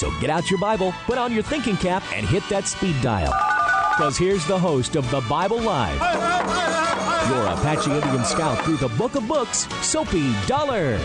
So get out your Bible, put on your thinking cap, and hit that speed dial. Because here's the host of the Bible Live, your Apache Indian scout through the book of books, Soapy Dollar.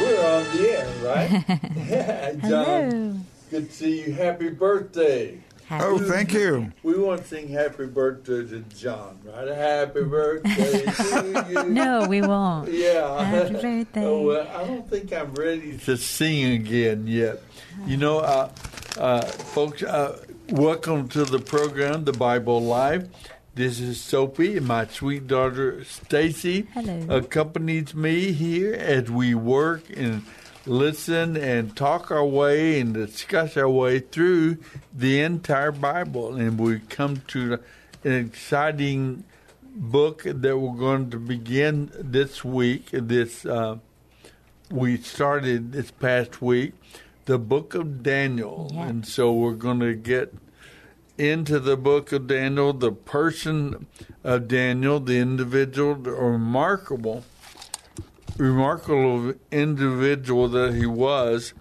We're on the air, right? John, good to see you. Happy birthday. Oh, thank you. We want to sing happy birthday to John, right? Happy birthday to you. No, we won't. Yeah. Happy birthday. Oh, well, I don't think I'm ready to sing again yet. You know, uh, uh, folks, uh, welcome to the program, The Bible Live. This is Soapy, and my sweet daughter Stacy accompanies me here as we work and listen and talk our way and discuss our way through the entire Bible. And we come to an exciting book that we're going to begin this week. This uh, we started this past week, the book of Daniel, Yeah. and so we're going to get into the book of Daniel, the person of Daniel, the individual, the remarkable, remarkable individual that he was.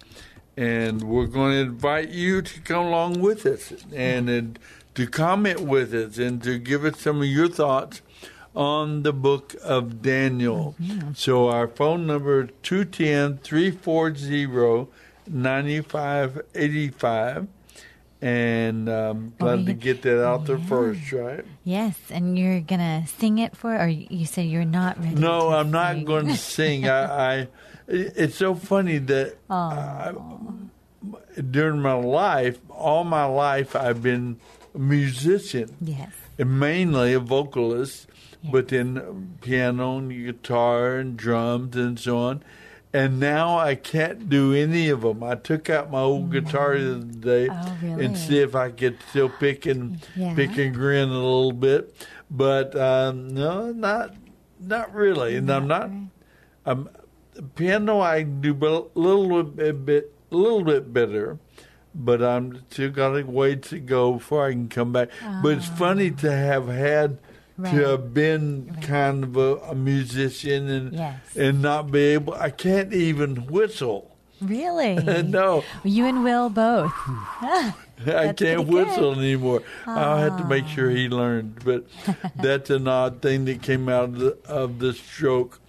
And we're going to invite you to come along with us and, and to comment with us and to give us some of your thoughts on the book of Daniel. Mm-hmm. So our phone number is 210 340 9585. And um, Oh, glad to get that out there first, right? Yes, and you're gonna sing it for, or you said you're not ready. No, I'm not going to sing. I, I it's so funny that I, during my life, all my life, I've been a musician, Yes. and mainly a vocalist, but then piano and guitar and drums and so on. And now I can't do any of them. I took out my old guitar the other day Oh, really? and see if I could still pick and Yeah. pick and grin a little bit. But um, no, not not really. And I'm not. I'm piano. I do a little bit, bit, a little bit better, but I'm still got a way to go before I can come back. But it's funny to have had Ah. Right. to have been kind of a, a musician and Yes. and not be able. I can't even whistle. Really? no, You and Will both. I can't pretty good. whistle anymore. I'll have to make ah. sure he learned. But that's an odd thing that came out of the, of the stroke.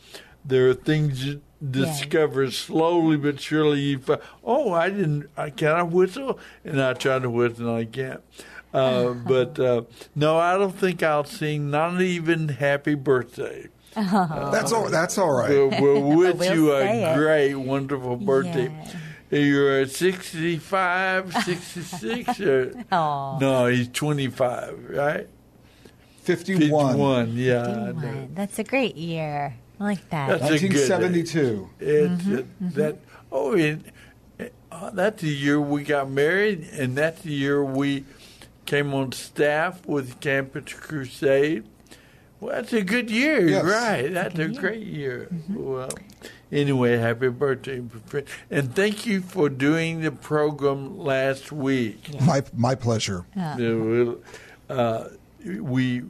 There are things you discover slowly but surely. You find, oh, I didn't. I can I whistle, and I try to whistle, and I can't. Uh, but uh, no, I don't think I'll sing. Not even "Happy Birthday." That's all. That's all right. We'll, we'll wish We'll you say a it. great, wonderful birthday. You're 65, 66, or Aw. no? He's 25, right? Fifty-one. 51, yeah. Fifty-one. That's a great year. I like that. That's a good. 1972. It's Mm-hmm, that. Oh, it, uh, that's the year we got married, and that's the year we came on staff with Campus Crusade. Well, that's a good year, Yes. right? That's a great year. Well, anyway, happy birthday, and thank you for doing the program last week. My my pleasure. Yeah, we'll- uh, we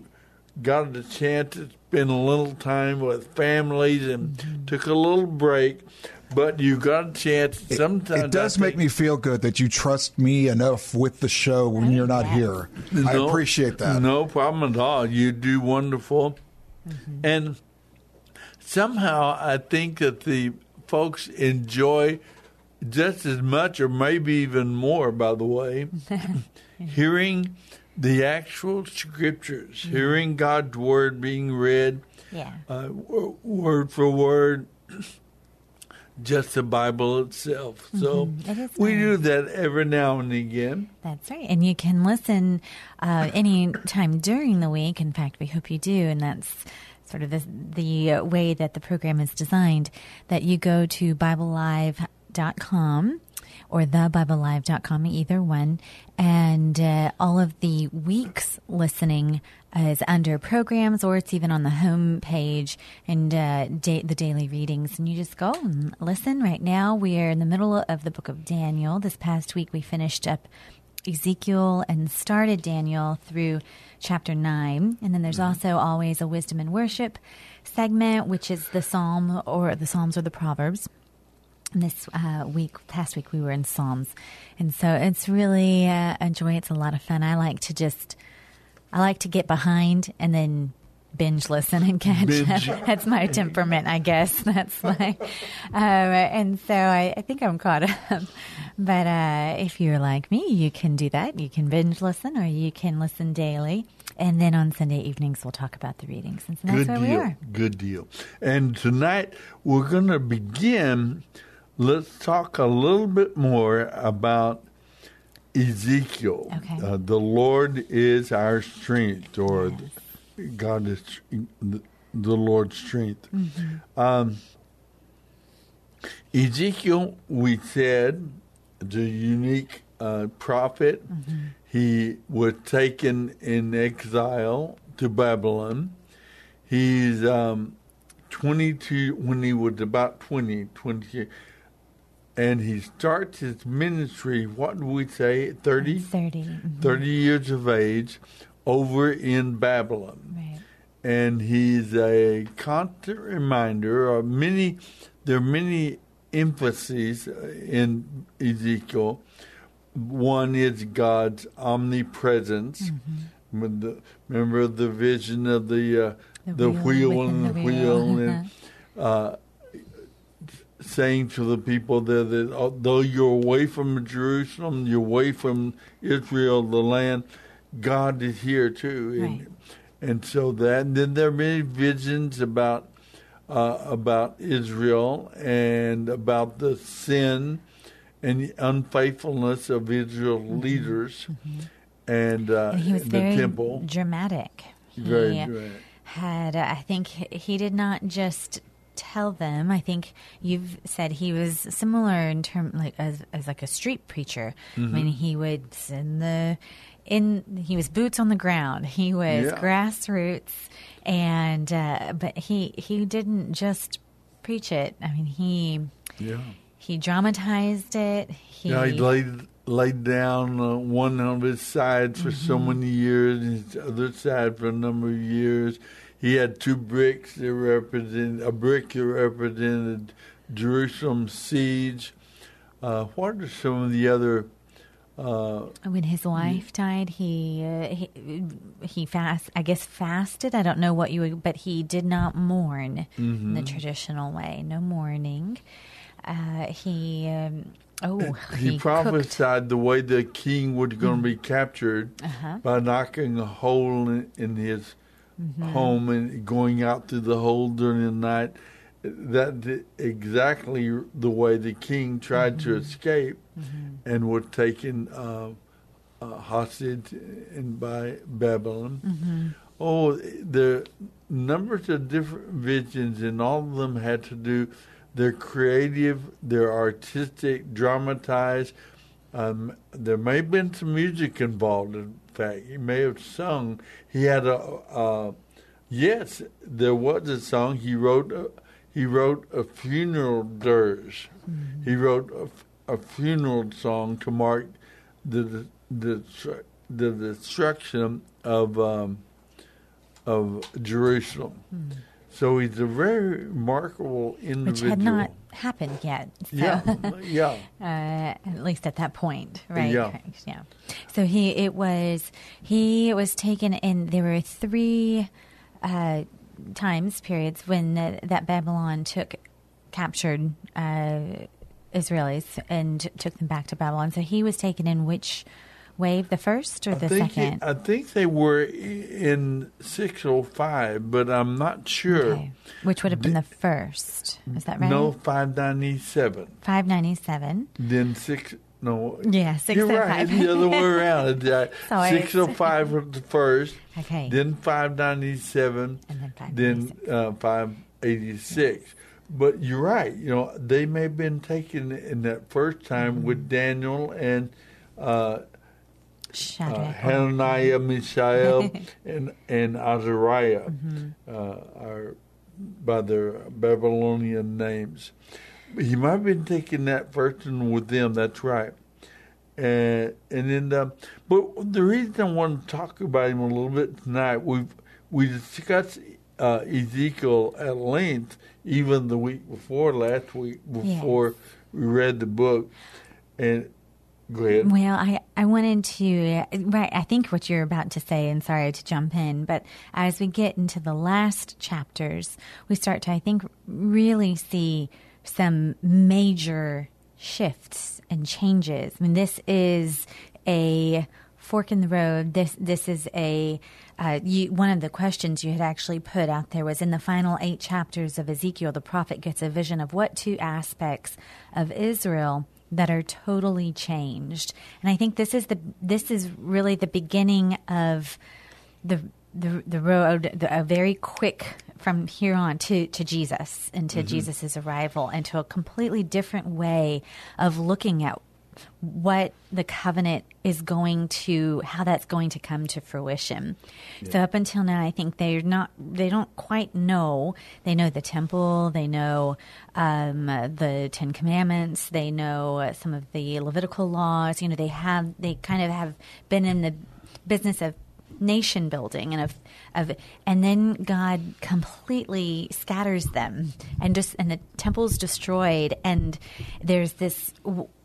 got a chance to spend a little time with families and Mm-hmm. took a little break, but you got a chance. Sometimes It does I make me feel good that you trust me enough with the show when you're not here. I appreciate that. No problem at all. You do wonderful. Mm-hmm. And somehow I think that the folks enjoy just as much, or maybe even more, by the way, hearing the actual scriptures, hearing God's word being read, Yeah. uh, word for word, just the Bible itself. So Mhm. It we do that every now and again. That's right. And you can listen uh, any time during the week. In fact, we hope you do. And that's sort of the, the way that the program is designed that you go to BibleLive.com or thebiblelive.com, either one. And uh, all of the week's listening is under programs or it's even on the home page and uh, da- the daily readings. And you just go and listen. Right now, we are in the middle of the book of Daniel. This past week, we finished up Ezekiel and started Daniel through chapter 9. And then there's also always a wisdom and worship segment, which is the psalm or the psalms or the proverbs. This uh, week, past week, we were in Psalms. And so it's really uh, a joy. It's a lot of fun. I like to just, I like to get behind and then binge listen and catch Binge. up. That's my temperament, I guess. That's my, um, and so I, I think I'm caught up. But uh, if you're like me, you can do that. You can binge listen or you can listen daily. And then on Sunday evenings, we'll talk about the readings. And so that's Good where we deal. are. Good deal. And tonight we're going to begin. Let's talk a little bit more about Ezekiel. Okay. Uh, the Lord is our strength, or God is the, Lord's strength. Mm-hmm. Um, Ezekiel, we said, the unique uh, prophet. He was taken in exile to Babylon. He's um, 22 when he was about 20, 20, and he starts his ministry, what do we say, 30? 30. mhm. 30 years of age over in Babylon. Right. And he's a constant reminder of many, there are many emphases in Ezekiel. One is God's omnipresence. When the, remember the vision of the uh, The the, wheel wheel, and the the wheel, wheel. and uh, saying to the people there that although you're away from Jerusalem, you're away from Israel, the land, God is here too. Right. And, and so that and then there are many visions about uh, about Israel and about the sin and the unfaithfulness of Israel leaders and, uh, Mm-hmm. And he was the very temple. dramatic. He Very dramatic. had, uh, I think, he did not just tell them. I think you've said he was similar in term like as, as like a street preacher. I Mm-hmm. mean, he would in the in he was boots on the ground. He was Yeah. grassroots, and uh, but he he didn't just preach it. I mean, he Yeah. he dramatized it. He, Yeah, he laid laid down uh, one of his sides for so Mm-hmm. many years, and his other side for a number of years. He had two bricks that represented a brick that represented Jerusalem siege. Uh, what are some of the other? Uh, When his wife died, he uh, he he fast. I guess fasted. I don't know what you would, but he did not mourn in Mm-hmm. the traditional way. No mourning. Uh, he um, oh he, cooked. prophesied the way the king was going to be Mm-hmm. captured Uh-huh. by knocking a hole in, in his Mm-hmm. home and going out through the hole during the night. That exactly the way the king tried to Mm-hmm. escape and was taken uh, uh, hostage in by Babylon. Mm-hmm. Oh, there are numbers of different visions, and all of them had to do. They're creative, they're artistic, dramatized. Um, there may have been some music involved. Fact, he may have sung. He had a. Uh, yes, there was a song. He wrote. A, he wrote a funeral dirge. He wrote a, a funeral song to mark the the the destruction of um, of Jerusalem. So he's a very remarkable individual. which had not happened yet. So, Yeah, yeah. uh, at least at that point, right? Yeah. Yeah. So he it was he was taken in. There were three uh, times periods when uh, that Babylon took captured uh, Israelis and took them back to Babylon. So he was taken in which wave, the first or the I second? it- I think they were in 605, but I'm not sure. Okay. Which would have been the first. Is that right? No, 597. 597. Then six. No. Yeah, You're right. The other way around. It's, uh, Sorry. 605 was the first. Okay. Then 597. And then Then uh, 586. But you're right. You know, they may have been taken in that first time Mm-hmm. with Daniel and uh, Shadrach. uh, Hananiah, Mishael, and and Azariah, Mm-hmm. uh, are by their Babylonian names. He might have been taking that first with them. That's right. And and then, uh, but the reason I want to talk about him a little bit tonight, we've we discussed uh, Ezekiel at length, even the week before last week before we read the book. And go ahead. Well, I, I wanted to, right, I think what you're about to say, and sorry to jump in, but as we get into the last chapters, we start to, I think, really see some major shifts and changes. I mean, this is a fork in the road. This this is a uh, you, one of the questions you had actually put out there was in the final eight chapters of Ezekiel, the prophet gets a vision of what two aspects of Israel that are totally changed. And I think this is the this is really the beginning of the the the road the, a very quick from here on to to Jesus and to mm-hmm. Jesus's arrival and to a completely different way of looking at what the covenant is going to how that's going to come to fruition. So up until now I think they're not they don't quite know. They know the temple, they know um, the 10 commandments, they know some of the Levitical laws, you know they have they kind of have been in the business of nation building and of of and then God completely scatters them and just and the temple's destroyed and there's this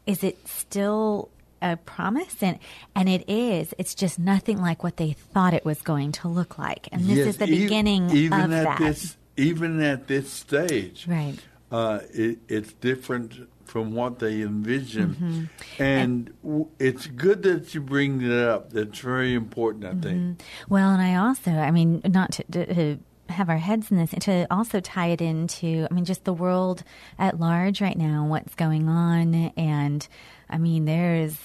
is it still a promise? And and it is. It's just nothing like what they thought it was going to look like. And this Yes, is the e- beginning even of at that. This, even at this stage, right. uh, it, it's different from what they envisioned, Mm-hmm. and, w it's good that you bring that up. That's very important, I think. Well, and I also, I mean, not to, to, to have our heads in this, and to also tie it into, I mean, just the world at large right now, what's going on, and I mean, there's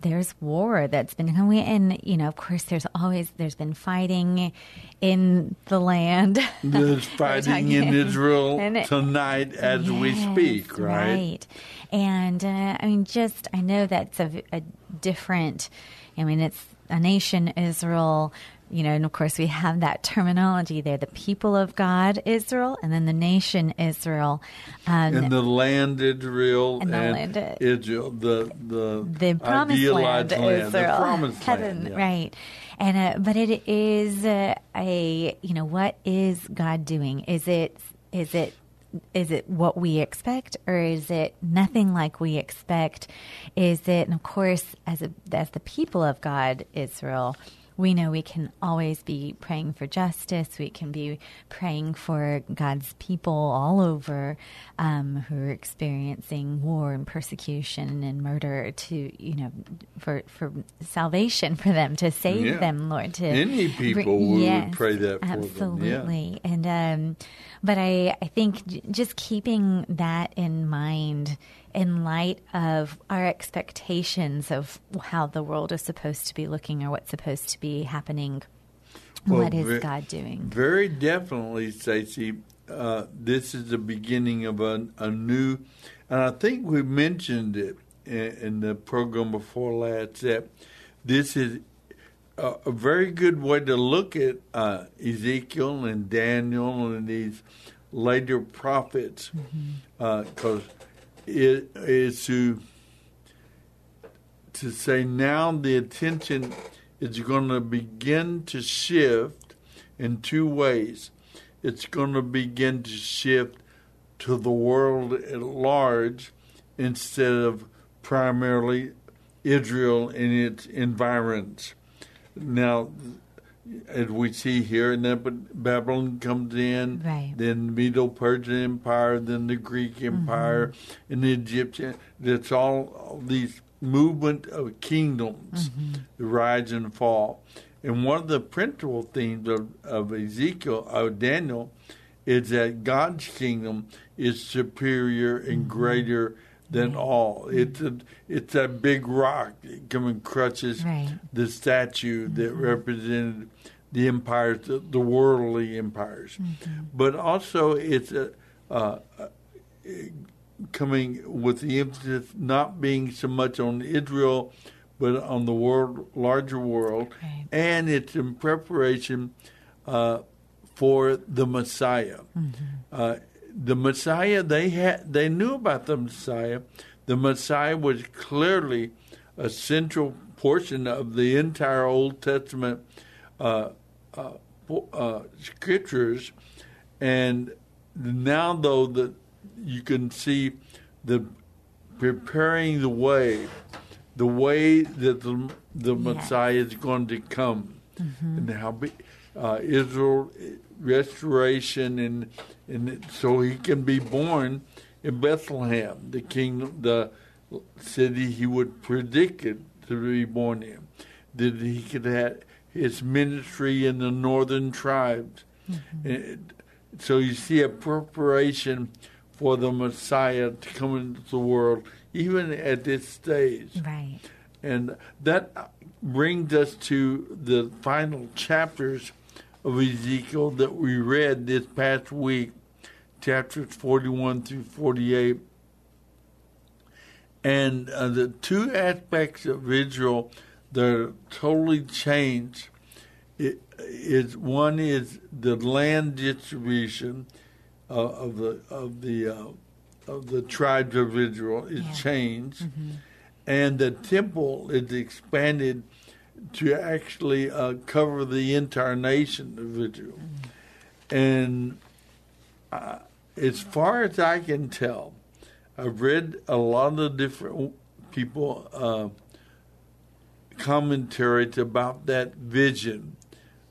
there's war that's been going, and you know, of course, there's always there's been fighting in the land. There's fighting in Israel and tonight as we speak, right? Right. And uh, I mean, just I know that's a, a different. I mean, it's a nation, Israel. You know, and of course we have that terminology there: the people of God, Israel, and then the nation, Israel. Um, And the land Israel And the land- Israel, the the the promised land, land, Israel, the promised heaven, land, yeah. right? And uh, but it is uh, a you know what is God doing? Is it is it is it what we expect or is it nothing like we expect? Is it and of course as a as the people of God, Israel. We know we can always be praying for justice. We can be praying for God's people all over um, who are experiencing war and persecution and murder to, you know, for, for salvation for them, to save Yeah. them, Lord. To Any people, we would pray that for them, yeah. Absolutely. And, um, but I, I think j- just keeping that in mind in light of our expectations of how the world is supposed to be looking or what's supposed to be happening. Well, what is ve- God doing? Very definitely, Stacy. Uh, this is the beginning of a, a new, and I think we mentioned it in, in the program before last that this is a, a very good way to look at uh, Ezekiel and Daniel and these later prophets, because it is to to say now the attention is going to begin to shift in two ways. It's going to begin to shift to the world at large instead of primarily Israel and its environs. Now, as we see here, and then Babylon comes in, Right. then the Medo Persian Empire, then the Greek mm-hmm. Empire, and the Egyptian. It's all, all these movement of kingdoms, the rise and fall. And one of the principal themes of, of Ezekiel, of Daniel, is that God's kingdom is superior and mm-hmm. greater than all. It's a, it's that big rock that come and crushes Right. the statue that represented the empires, the, the worldly empires. But also, it's a, uh, coming with the emphasis not being so much on Israel, but on the world, larger world, Right. and it's in preparation uh, for the Messiah. Uh, the Messiah, they had, they knew about the Messiah. The Messiah was clearly a central portion of the entire Old Testament uh, uh, uh, scriptures, and now though that you can see the preparing the way, the way that the, the Yes. Messiah is going to come, and how be, uh, Israel restoration and and so he can be born in Bethlehem, the kingdom, the city he would predict it to be born in. That he could have his ministry in the northern tribes. Mm-hmm. And so you see a preparation for the Messiah to come into the world, even at this stage. Right. And that brings us to the final chapters of Ezekiel that we read this past week, chapters 41 through 48. And uh, the two aspects of Israel that are totally changed it, is one is the land distribution uh, of the of the uh, of the tribes of Israel is Yeah. changed, and the temple is expanded to actually uh, cover the entire nation of Israel. And uh, as far as I can tell, I've read a lot of different people uh, commentaries about that vision,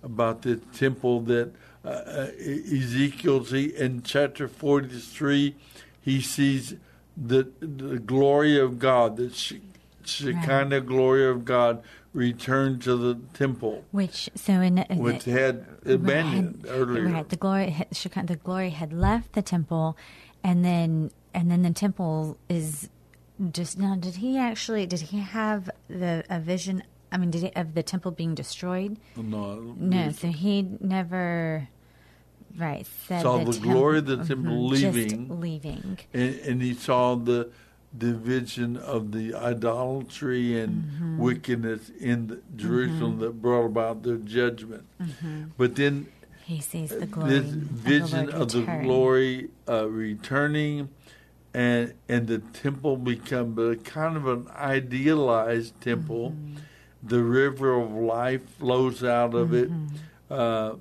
about the temple that uh, uh, Ezekiel see in chapter 43. He sees the the glory of God, the She- Shekinah glory of God, return to the temple, Which so in which had abandoned Right. earlier. Right. The glory, had- the glory had left the temple, and then and then the temple is just now. Did he actually? Did he have the a vision? I mean, did he of the temple being destroyed? No, No. So he never. Right. Said Saw the glory of the mhm, temple leaving. leaving. and, and he saw the division of the idolatry and Mm-hmm. wickedness in the Jerusalem that brought about their judgment. But then He sees the glory. this vision of of the, the, Lord return. glory uh, returning, and and the temple become a kind of an idealized temple. Mm-hmm. The river of life flows out of it. Uh,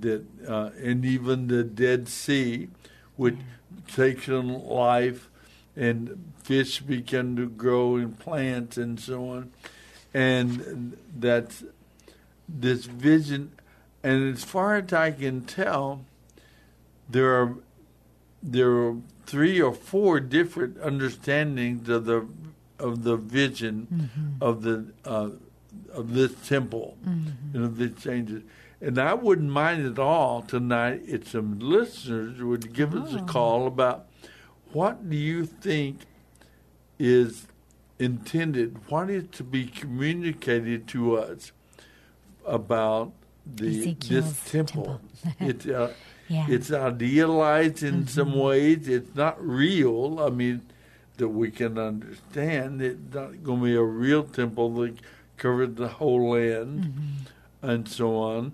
that uh, and even the Dead Sea, which takes on life, and fish begin to grow and plants and so on, and that's this vision. And as far as I can tell, there are there are three or four different understandings of the of the vision of the uh, of this temple and of this changes. And I wouldn't mind at all tonight if some listeners would give us a call about what do you think is intended, what is to be communicated to us about the Ezekiel's this temple. it's uh, Yeah. it's idealized in some ways. It's not real. I mean, that we can understand. It's not going to be a real temple that covered the whole land and so on.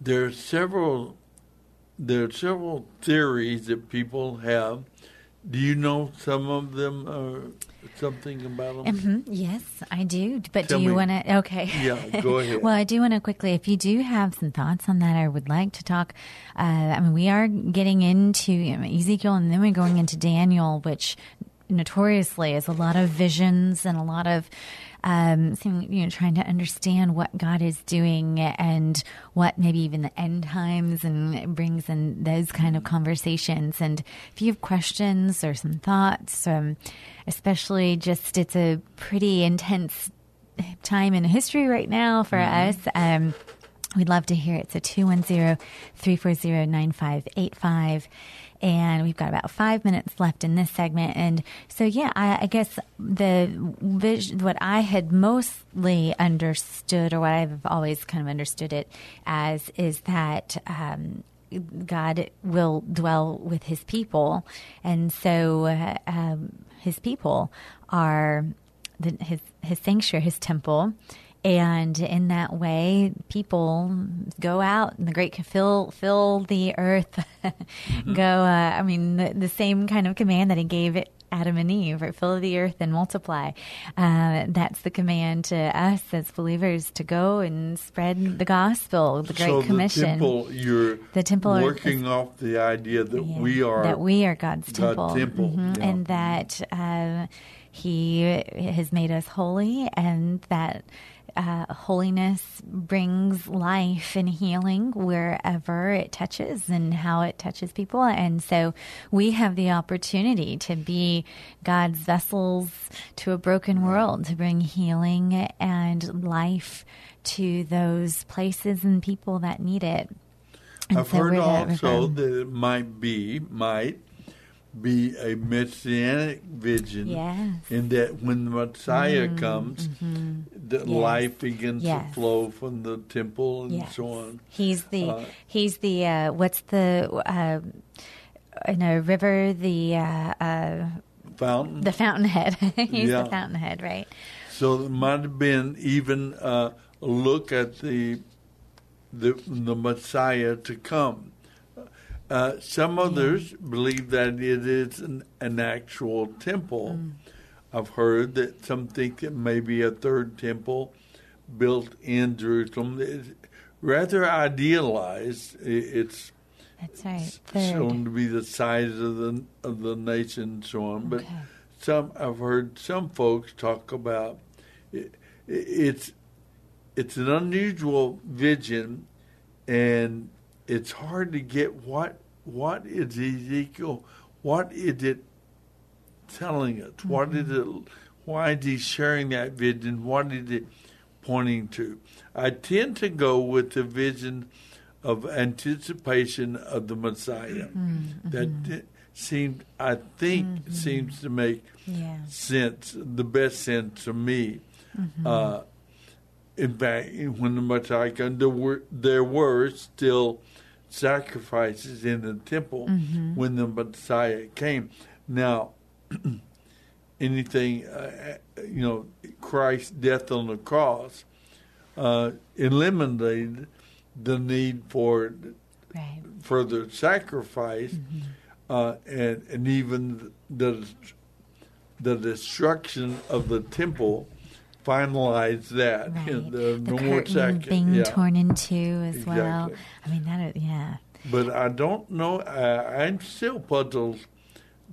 There are several. There are several theories that people have. Do you know some of them or something about them? Mhm, Yes, I do. But Tell do you want to? Okay. Yeah, go ahead. well, I do want to quickly, if you do have some thoughts on that, I would like to talk. Uh, I mean, we are getting into you know, Ezekiel and then we're going into Daniel, which notoriously is a lot of visions and a lot of um, you know, trying to understand what God is doing and what maybe even the end times and brings in those kind of conversations. And if you have questions or some thoughts, um, especially just it's a pretty intense time in history right now for mm-hmm. us. Um, we'd love to hear it. So 210 340 9585 and we've got about five minutes left in this segment. And so, yeah, I, I guess the vision, what I had mostly understood, or what I've always kind of understood it as, is that um, God will dwell with His people, and so uh, um, His people are the, His His sanctuary, His temple, and in that way, people go out and the great fill fill the earth. mm-hmm. Go, uh, I mean, the, the, same kind of command that he gave Adam and Eve, right? fill the earth and multiply. Uh, that's the command to us as believers to go and spread the gospel, the Great so Commission. The temple, you're the temple working are, off the idea that yeah, we are that we are God's temple, God's temple. Mm-hmm. Yeah. and that uh, He has made us holy, and that uh, holiness brings life and healing wherever it touches and how it touches people. And so we have the opportunity to be God's vessels to a broken world, to bring healing and life to those places and people that need it. And I've so heard also that it might be, might be a messianic vision yes. in that when the Messiah mm, comes, mm-hmm. the yes. life begins yes. to flow from the temple and so on. He's the uh, he's the uh, what's the uh, in a river the uh, uh, fountain the fountainhead. he's yeah. the fountainhead, right? So it might have been even uh, a look at the the the Messiah to come uh, some others yeah. believe that it is an, an actual temple. Mm. I've heard that some think it may be a third temple built in Jerusalem. It's rather idealized. It's that's right. shown to be the size of the of the nation and so on. But okay. some I've heard some folks talk about it, it's it's an unusual vision, and it's hard to get what what is Ezekiel, what is it telling us? Mm-hmm. What is it? Why is he sharing that vision? What is it pointing to? I tend to go with the vision of anticipation of the Messiah. Mm-hmm. That seemed, I think, mm-hmm. seems to make yeah. sense, the best sense to me. Mm-hmm. Uh, in fact, when the Messiah came, there were, there were still sacrifices in the temple mm-hmm. when the Messiah came. Now, anything, uh, you know, Christ's death on the cross uh, eliminated the need for right. further sacrifice, mm-hmm. uh, and and even the the destruction of the temple finalize that. Right. In the, the curtain being yeah. torn in two as exactly. well. I mean that, yeah. But I don't know. I, I'm still puzzled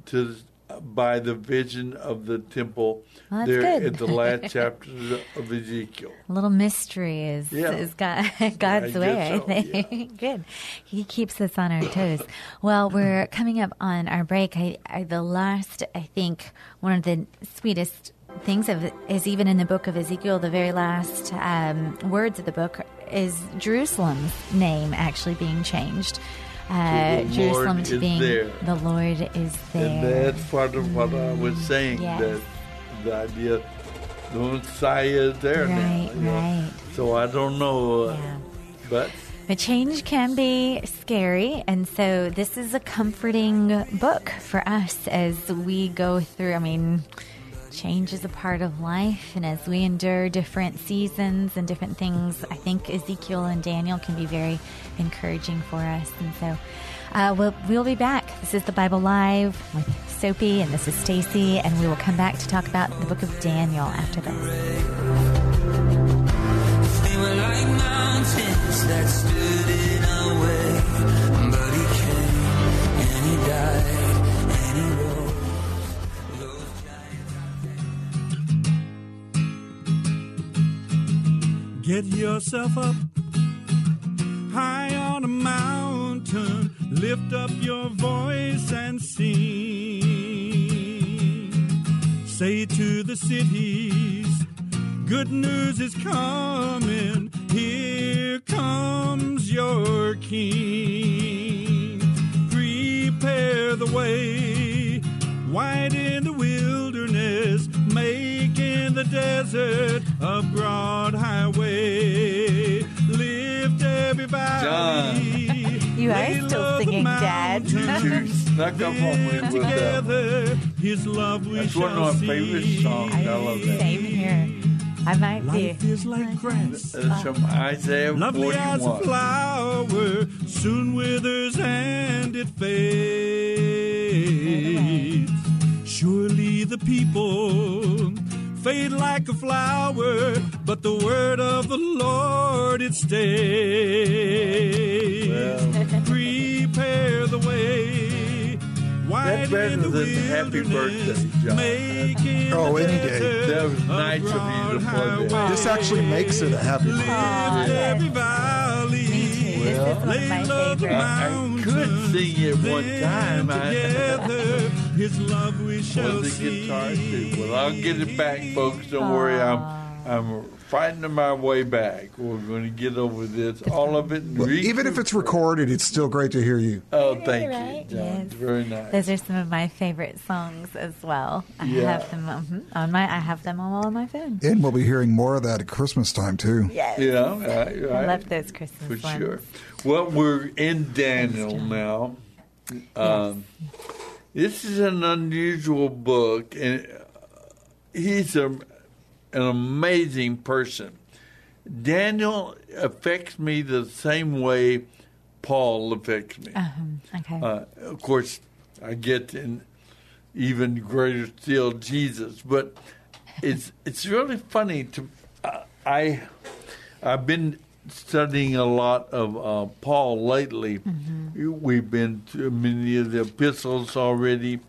to by the vision of the temple well, there good. at the last chapter of Ezekiel. A little mystery is yeah. is God, God's I way. So, I think yeah. good. He keeps us on our toes. well, we're coming up on our break. I, I, the last, I think, one of the sweetest things of is even in the book of Ezekiel, the very last um, words of the book is Jerusalem's name actually being changed. Uh, so Jerusalem to being there. the Lord is there. And that's part of what I was mm, saying yes. that the idea the Messiah is there right, now. Right. Know? So I don't know, uh, yeah. but. The change can be scary, and so this is a comforting book for us as we go through. I mean, change is a part of life, and as we endure different seasons and different things, I think Ezekiel and Daniel can be very encouraging for us. And so uh, we'll, we'll be back. This is the Bible Live with Soapy, and this is Stacy, and we will come back to talk about the book of Daniel after this. Set yourself up high on a mountain, lift up your voice and sing. Say to the cities, good news is coming. Here comes your king. Prepare the way, wide in the wilderness, making the desert a broad highway. Lift every valley. You are still low the singing, Dad. You snuck up on me Then with that. together, his love we That's shall one of my favorite songs. I love that. Same here. I might Life do. is like grass. That's from Isaiah Lovely as a 41. flower, soon withers and it fades. Surely the people fade like a flower, but the word of the Lord it stays. That's better in the than Happy Birthday, John. making Oh, any day. desert That was nice of you to broad play that. This actually makes it a happy birthday. Lift every valley. This is one of my favorites. I could sing it one time. I Together, his love we shall was the see. guitar too. Well, I'll get it back, folks. Don't worry. I'm I'm fighting my way back. We're going to get over this, all of it. Well, even if it's recorded, it's still great to hear you. Oh, thank Right? you, John. Yes. Very nice. Those are some of my favorite songs as well. I Yeah. have them mhm, on my. I have them all on my phone. And we'll be hearing more of that at Christmas time, too. Yes, Yeah, right, I love those for Christmas ones. sure. Well, we're in Daniel now. Um, This is an unusual book, and he's a, an amazing person. Daniel affects me the same way Paul affects me. Um, okay. Uh, of course, I get in even greater still Jesus, but it's it's really funny to uh, I I've been studying a lot of uh, Paul lately. We've been to many of the epistles already,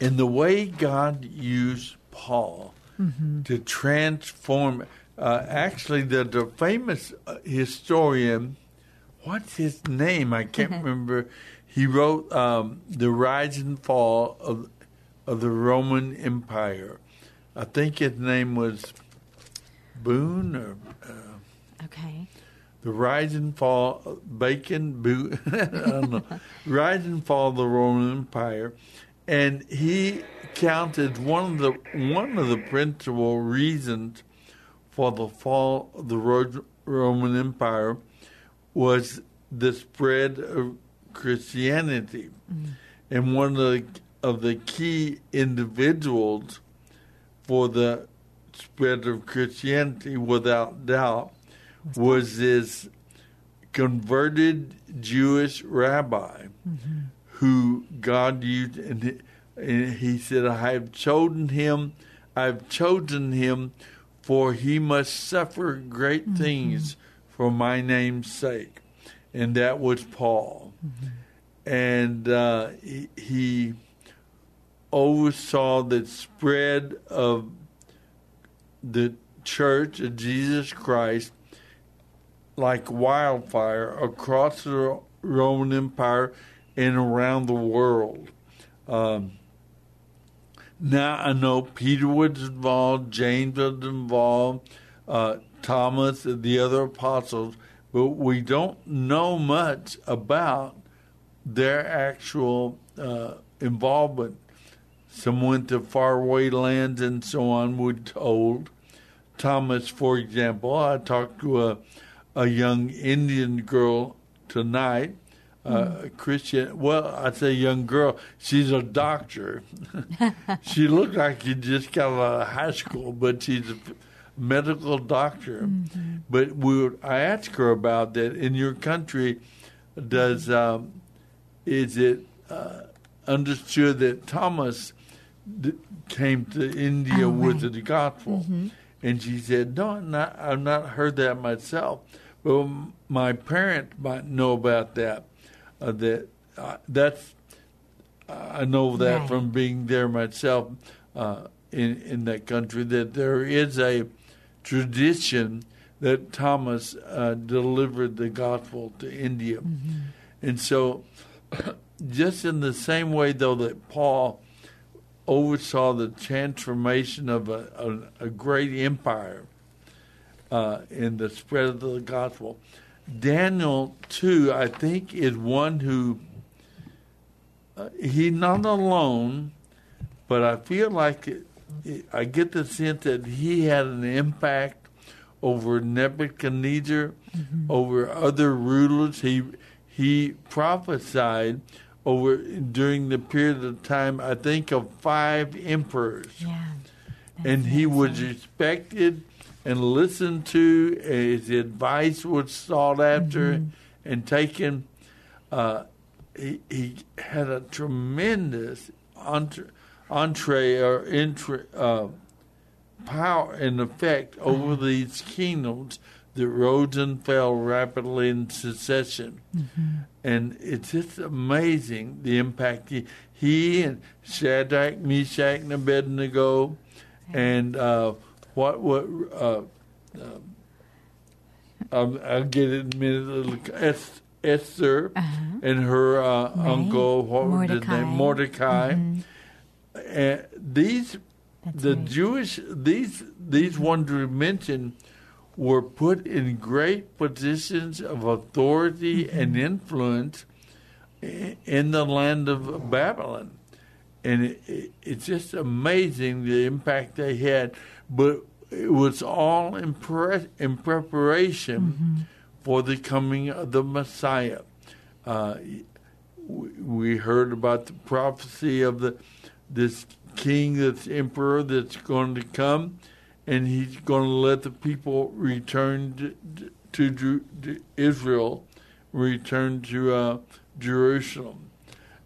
and the way God used Paul to transform. Uh, actually, the, the famous uh, historian, what's his name? I can't remember. He wrote um, the rise and fall of of the Roman Empire. I think his name was Boone or okay. the rise and fall Bacon Boone. I don't know. rise and fall of the Roman Empire, and he counted one of the one of the principal reasons for the fall of the Ro- Roman Empire was the spread of Christianity, mm-hmm. and one of the of the key individuals for the spread of Christianity, without doubt, was this converted Jewish rabbi mm-hmm. who God used, and he said, "I have chosen him. I've chosen him, for he must suffer great things for my name's sake." And that was Paul, and uh, he, he oversaw the spread of the church of Jesus Christ like wildfire across the Roman Empire and around the world. Um, now I know Peter was involved, James was involved, uh, Thomas, the other apostles, but we don't know much about their actual uh, involvement. Some went to faraway lands and so on, we're told. Thomas, for example, I talked to a, a young Indian girl tonight, uh, a Christian. Well, I say young girl. She's a doctor. she looked like she just got out of high school, but she's a medical doctor. But we, I asked her about that. In your country, does um, is it uh, understood that Thomas d- came to India Oh, with right. the gospel? And she said, "No, I'm not, I've not heard that myself, but my parents might know about that. Uh, that uh, that's I know that Right. from being there myself uh, in in that country that there is a tradition that Thomas uh, delivered the gospel to India. And so, just in the same way, though, that Paul oversaw the transformation of a, a, a great empire uh, in the spread of the gospel, Daniel, too, I think, is one who uh, he's not alone, but I feel like it, it, I get the sense that he had an impact over Nebuchadnezzar, over other rulers. He he prophesied over during the period of time I think of five emperors, Yeah. And he was respected and listened to. His advice was sought after and taken. Uh, he, he had a tremendous entre, entree or entre, uh, power and effect over these kingdoms that rose and fell rapidly in succession. And it's just amazing the impact he, he and Shadrach, Meshach, and Abednego, and uh, what what uh, uh, um, I'll get it in a minute. Es- Esther and her uh, uncle, what was his Mordecai. name? Mordecai. And these, That's the right. Jewish, these these ones we mentioned were put in great positions of authority and influence in the land of Babylon. And it, it, it's just amazing the impact they had. But it was all in, pre- in preparation for the coming of the Messiah. Uh, we, we heard about the prophecy of the this king, this emperor that's going to come, and he's going to let the people return to, to, to Israel, return to uh, Jerusalem,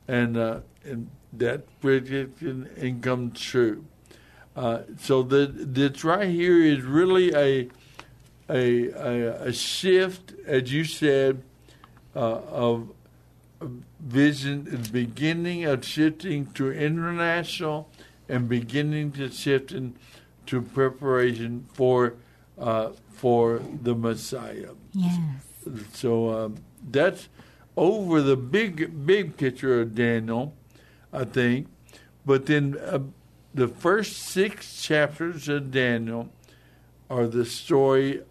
and uh, and that prediction and come true. Uh, so the, this right here is really a a, a, a shift, as you said, uh, of vision, the beginning of shifting to international and beginning to shifting to preparation for uh, for the Messiah. Yes. So um, that's over the big big picture of Daniel, I think. But then uh, the first six chapters of Daniel are the story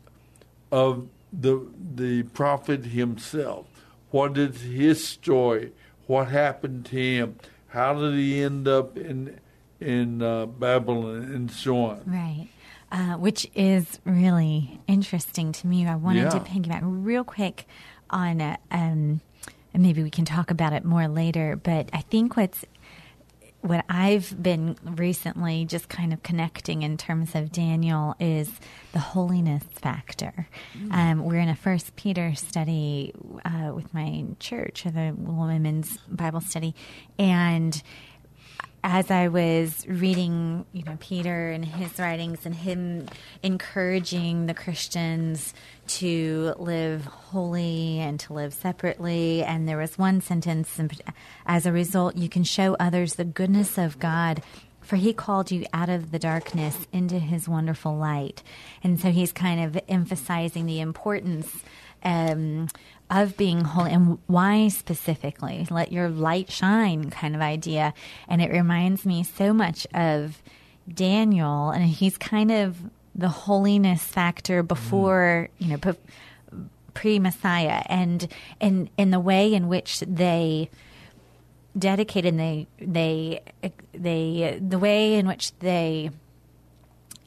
of the the prophet himself. What is his story? What happened to him? How did he end up in in uh, Babylon and so on? Right. Uh, which is really interesting to me. I wanted to piggyback real quick on, uh, um, and maybe we can talk about it more later. But I think what's what I've been recently just kind of connecting in terms of Daniel is the holiness factor. Um, we're in a First Peter study uh, with my church, or the women's Bible study, and as I was reading, you know, Peter and his writings and him encouraging the Christians to live holy and to live separately, and there was one sentence, as a result, you can show others the goodness of God. For he called you out of the darkness into his wonderful light. And so he's kind of emphasizing the importance um, of being holy and why specifically? Let your light shine kind of idea. And it reminds me so much of daniel and he's kind of the holiness factor mm. before you know pre messiah and in in the way in which they dedicated and they they they the way in which they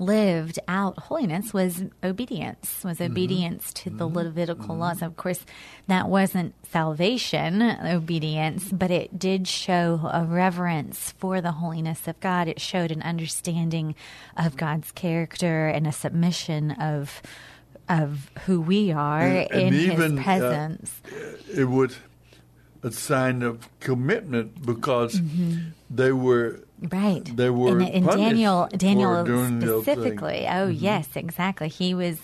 lived out holiness was obedience was mm-hmm. obedience to the mm-hmm. levitical mm-hmm. laws. Of course that wasn't salvation obedience but it did show a reverence for the holiness of god. It showed an understanding of god's character and a submission of of who we are And- in and even, his uh, presence. it was a sign of commitment because they were Right. they were and, and Daniel Daniel doing those things. specifically. Oh yes, exactly. He was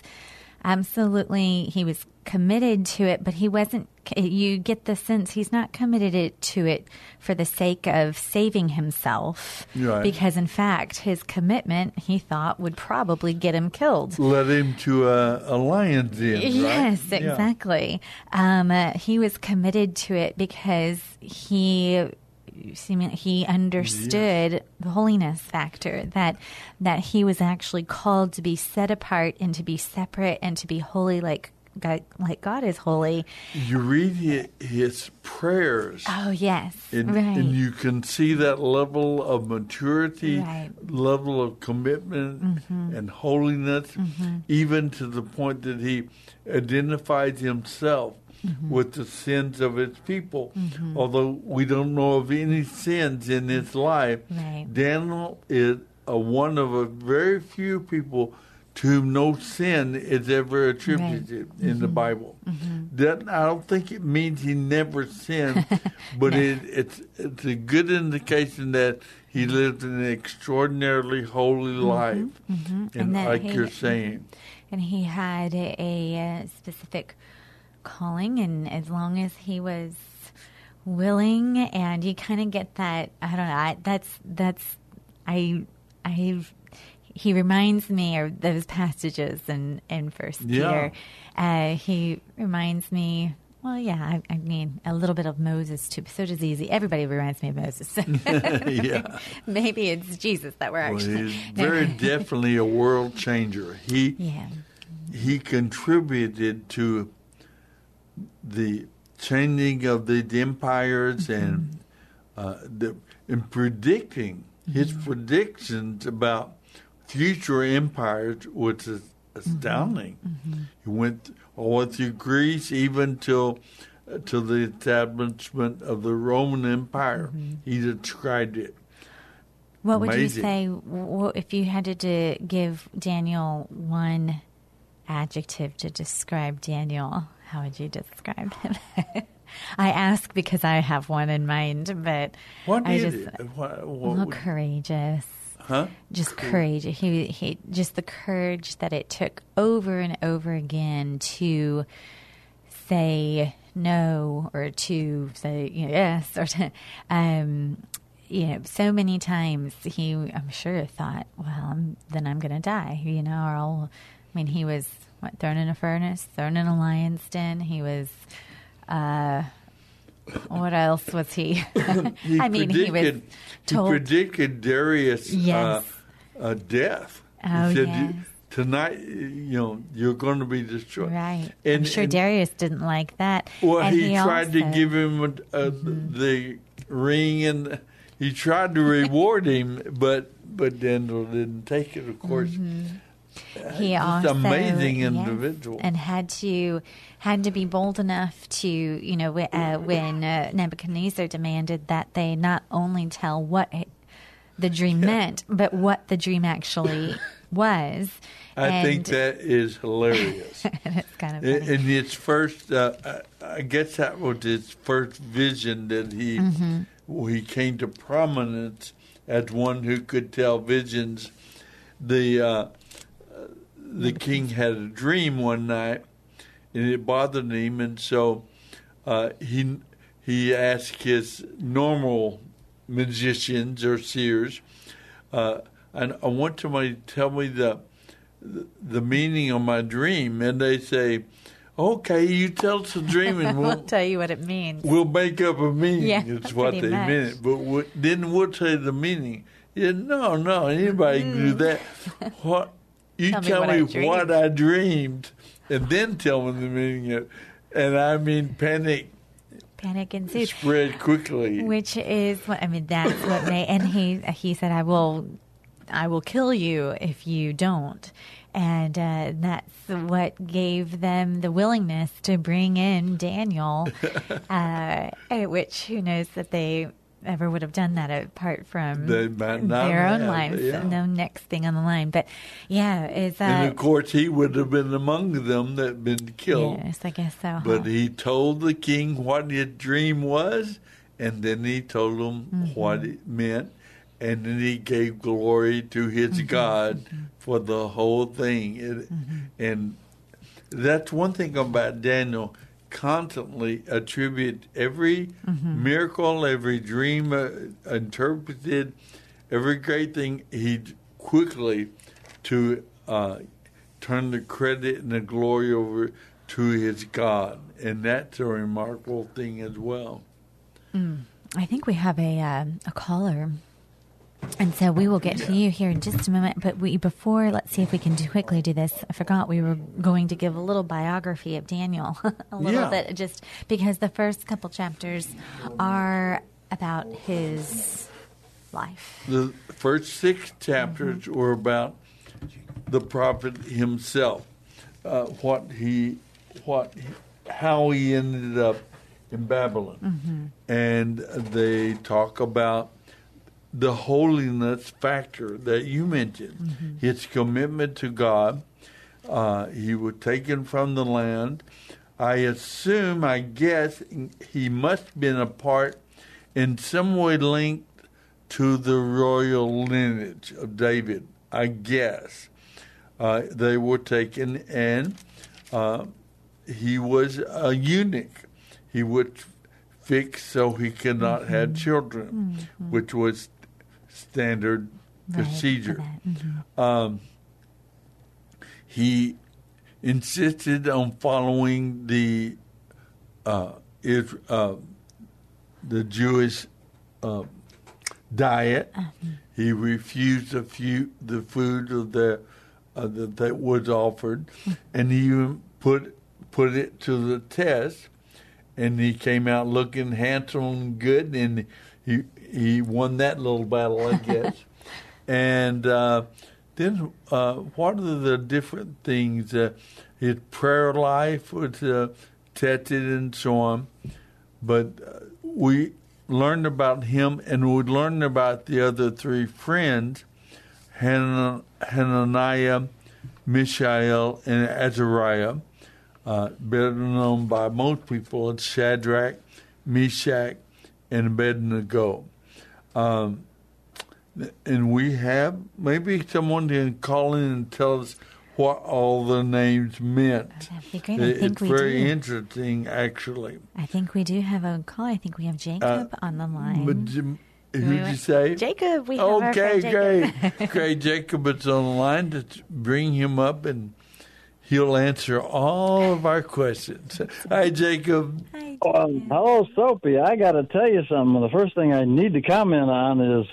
absolutely he was committed to it, but he wasn't you get the sense he's not committed it to it for the sake of saving himself, Right. because in fact his commitment he thought would probably get him killed. Led him to a, a lion's den. right? Yes, Yeah. exactly. Um, uh, he was committed to it because he he understood the holiness factor that that he was actually called to be set apart and to be separate and to be holy like God, like God is holy. You read his, his prayers. Oh yes, And, right. and you can see that level of maturity, Right. level of commitment Mm-hmm. and holiness, even to the point that he identifies himself Mm-hmm. with the sins of his people. Although we don't know of any sins in his life, Right. Daniel is a, one of a very few people to whom no sin is ever attributed in Mm-hmm. the Bible. That I don't think it means he never sinned, but it, it's it's a good indication that he lived an extraordinarily holy life. And, Mm-hmm. And that like he- you're saying, and he had a, uh specific calling and as long as he was willing and you kind of get that i don't know I, that's that's i i he reminds me of those passages in in first Yeah. peter. Uh, he reminds me well yeah I, I mean a little bit of moses too so does easy. Everybody reminds me of moses. Yeah, maybe it's jesus that we're well, actually he's very definitely a world changer. He yeah. he contributed to the changing of the empires and uh, the, in predicting his predictions about future empires was as- astounding. He went all through Greece, even till uh, till the establishment of the Roman Empire. He described it. What would you say w- if you had to d- give Daniel one adjective to describe Daniel? How would you describe him? I ask because I have one in mind, but What I just? What, what, well, would- courageous. huh? Just courage. He he just the courage that it took over and over again to say no or to say you know, yes or to um you know so many times he I'm sure thought well I'm, then I'm gonna die you know or I'll I mean he was what thrown in a furnace thrown in a lion's den he was uh what else was he He I mean he was predicted- told He predicted Darius' Yes. uh, uh, death. Oh, he said, yes. "Tonight, you know, you're going to be destroyed." Right. I'm And- sure and- Darius didn't like that. Well, and he, tried to give him a, a, the ring, and he tried to reward him, but but Daniel didn't take it. Of course, he just also amazing individual. and had to had to be bold enough to you know uh, when uh, Nebuchadnezzar demanded that they not only tell what it, the dream meant, but what the dream actually was. I and, think that is hilarious. and it's kind of funny. in his first, uh, I guess that was his first vision that he Mm-hmm. he came to prominence as one who could tell visions. The uh, the king had a dream one night, and it bothered him, and so uh, he he asked his normal magicians or seers, uh, and I want somebody to tell me the the meaning of my dream, and they say, "Okay, you tell us the dream, and we'll we'll tell you what it means. we'll make up a meaning." Yeah, it's what they much. meant, but we, then we'll tell you the meaning. Yeah, no, no, anybody can do that. What you Mm. Tell me what me, I what dreamed. I dreamed, and then tell me the meaning of, and I mean panic Panic ensued. spread quickly. Which is what I mean. That's what made. And he he said, "I will, I will kill you if you don't." And uh, that's what gave them the willingness to bring in Daniel. uh, which who knows that they ever would have done that apart from They might not their own have, lives. yeah. No next thing on the line. But yeah, is and that of course, he would have been among them that had been killed. yes? I guess so. But huh? he told the king what his dream was, and then he told him Mm-hmm. what it meant, and then he gave glory to his Mm-hmm. God for the whole thing. It, And that's one thing about Daniel. Constantly attribute every miracle, every dream uh, interpreted, every great thing, he quickly to uh, turn the credit and the glory over to his God. And that's a remarkable thing as well. I think we have a uh, a caller, and so we will get to you here in just a moment. But we before, let's see if we can do, quickly do this. I forgot we were going to give a little biography of Daniel, a little Yeah. bit, just because the first couple chapters are about his life. The first six chapters were about the prophet himself, uh, what he, what, how he ended up in Babylon, and they talk about the holiness factor that you mentioned, his commitment to God. Uh, he was taken from the land. I assume, I guess, he must have been a part in some way linked to the royal lineage of David, I guess. Uh, they were taken, and uh, he was a eunuch. He was fixed so he could not have children, which was standard Right, procedure. Mhm. Um, he insisted on following the uh, is, uh, the Jewish uh, diet. He refused the few, the food of the uh, that, that was offered, and he even put put it to the test. And he came out looking handsome and good, and he he won that little battle, I guess. and uh, then, uh, what are the different things? Uh, his prayer life was uh, tested and so on. But uh, we learned about him, and we learned about the other three friends Han- Hananiah, Mishael, and Azariah, uh, better known by most people as Shadrach, Meshach, and Abednego. Um, and we have maybe someone can call in and tell us what all the names meant. That'd be great. I It- think it's we very do. interesting, actually. I think we do have a call. I think we have Jacob on the line. But who'd went- you say? Jacob, we Okay, Jacob. great. great. Jacob is on the line to bring him up and he'll answer all of our questions. Hi, Jacob. Hi, Well, Jacob. hello, Soapy. I got to tell you something. The first thing I need to comment on is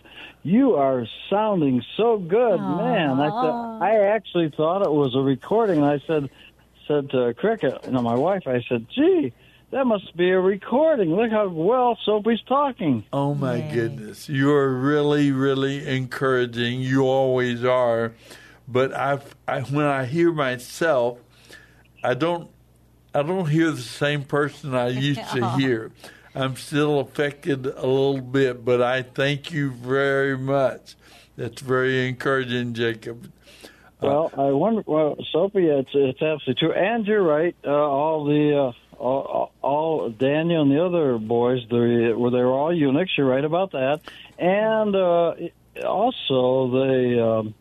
you are sounding so good, man. I th- I actually thought it was a recording. I said said to Cricket, you know, my wife. I said, "Gee, that must be a recording. Look how well Soapy's talking." Oh my Yay. goodness, you are really, really encouraging. You always are, but I, I when I hear myself, I don't, I don't hear the same person I used to hear. I'm still affected a little bit, but I thank you very much. That's very encouraging, Jacob. Well, I wonder. Well, Soapy, it's it's absolutely true, and you're right. Uh, all the uh, all, all Daniel and the other boys, they were they were all eunuchs. You're right about that, and uh, also they um,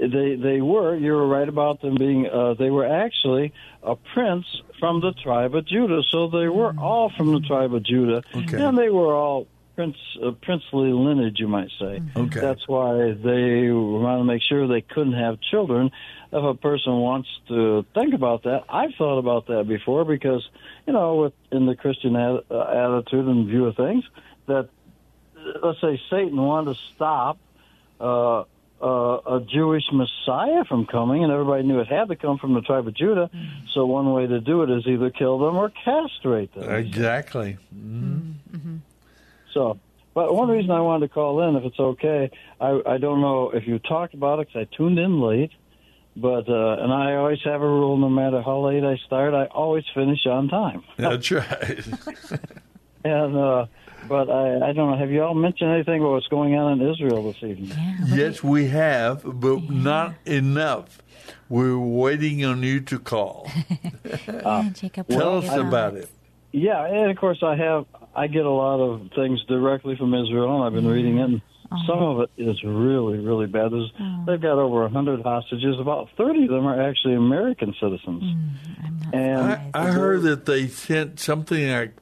they they were. You were right about them being. Uh, they were actually a prince from the tribe of Judah, so they were all from the tribe of Judah, Okay. and they were all prince uh, princely lineage, you might say. Okay. That's why they wanted to make sure they couldn't have children. If a person wants to think about that, I've thought about that before because, you know, with, in the Christian a- uh, attitude and view of things, that uh, let's say Satan wanted to stop uh, uh, a Jewish Messiah from coming, and everybody knew it had to come from the tribe of Judah. So one way to do it is either kill them or castrate them. Exactly. So, but one reason I wanted to call in, if it's okay, I, I don't know if you talked about it because I tuned in late, but uh, and I always have a rule: no matter how late I start, I always finish on time. That's right. And uh, but I, I don't know. Have you all mentioned anything about what's going on in Israel this evening? Yeah, what yes, we have, but not enough. We're waiting on you to call. yeah, ah. Jacob, Tell us about it. Yeah, and of course I have. I get a lot of things directly from Israel, and I've been reading it. And mm-hmm. some of it is really, really bad. There's, mm. They've got over a hundred hostages. About thirty of them are actually American citizens. Mm, I'm not And I, I heard that they sent something like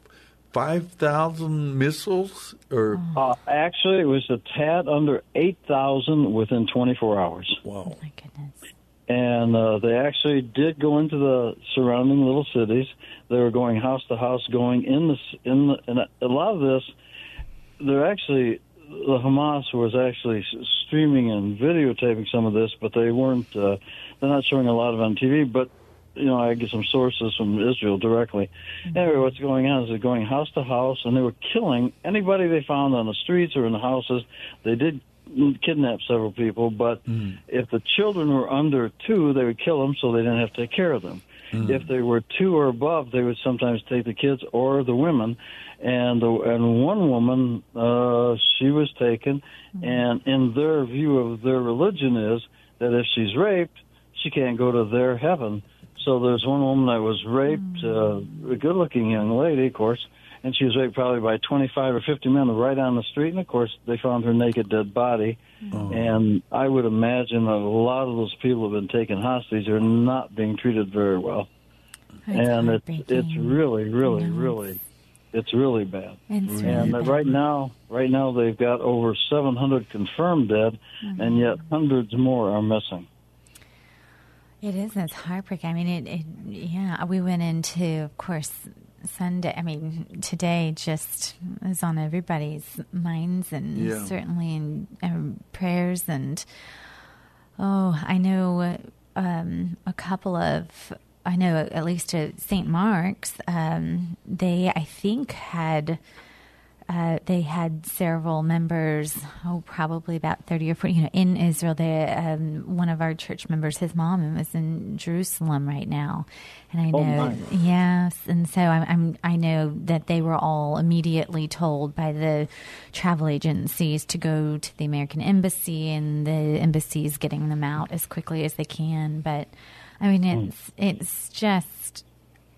five thousand missiles, or uh, actually, it was a tad under 8,000 within 24 hours. wow. My goodness. and uh, they actually did go into the surrounding little cities. They were going house to house, going in the in the, and a lot of this. They're actually the Hamas was actually streaming and videotaping some of this, but they weren't. Uh, they're not showing a lot of it on TV, but. You know, I get some sources from Israel directly. Mm-hmm. Anyway, what's going on is they're going house to house, and they were killing anybody they found on the streets or in the houses. They did kidnap several people, but mm-hmm. if the children were under two, they would kill them so they didn't have to take care of them. Mm-hmm. If they were two or above, they would sometimes take the kids or the women. And the, and one woman, uh, she was taken, and in their view of their religion is that if she's raped, she can't go to their heaven. So there's one woman that was raped, uh, a good-looking young lady, of course, and she was raped probably by 25 or 50 men right on the street. And of course, they found her naked, dead body. Oh. And I would imagine that a lot of those people who have been taken hostage are not being treated very well. It's and it's it's really, really, I really, it's really bad. It's really And bad. right now, right now they've got over 700 confirmed dead, and yet hundreds more are missing. It is. It's heartbreaking. I mean, it, it. Yeah, we went into, of course, Sunday. I mean, today just is on everybody's minds, and Yeah. certainly in um, prayers. And oh, I know um, a couple of. I know at least at St. Mark's, um, they I think had uh, they had several members, oh, probably about 30 or 40, you know, in Israel. They, um, one of our church members, his mom was in Jerusalem right now. And I Oh, know, my. yes. And so I'm, I'm, I know that they were all immediately told by the travel agencies to go to the American embassy and the embassy is getting them out as quickly as they can. But I mean, it's, it's just,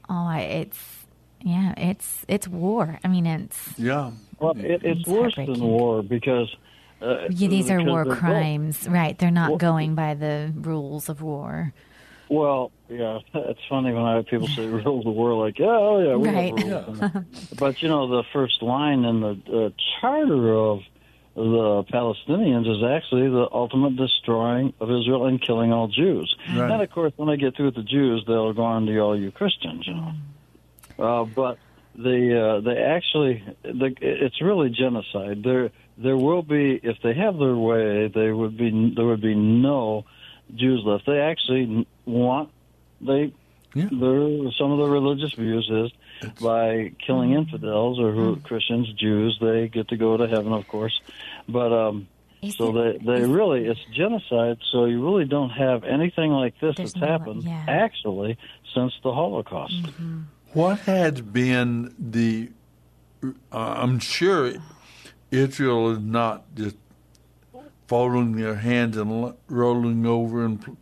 oh, it's, yeah, it's, it's war. I mean, it's, Yeah, Well, it, it's It's worse than war because. Uh, Yeah, these are war they're both- crimes, right? They're not Well- going by the rules of war. Well, yeah, it's funny when I have people say rules of war, like, yeah, oh yeah, we Right. have rules. but you know, the first line in the uh, charter of the Palestinians is actually the ultimate destroying of Israel and killing all Jews. Right. And of course, when they get through with the Jews, they'll go on to all you Christians, you know. Uh, but they uh, they actually the, it's really genocide. There there will be if they have their way, there would be there would be no Jews left. They actually want they Yeah. their some of the religious views is by killing infidels or who, Christians, Jews, they get to go to heaven, of course. But um, so it- they they really it's genocide. So you really don't have anything like this There's that's no- happened yeah. actually since the Holocaust. What has been the? Uh, I'm sure Israel is not just folding their hands and rolling over and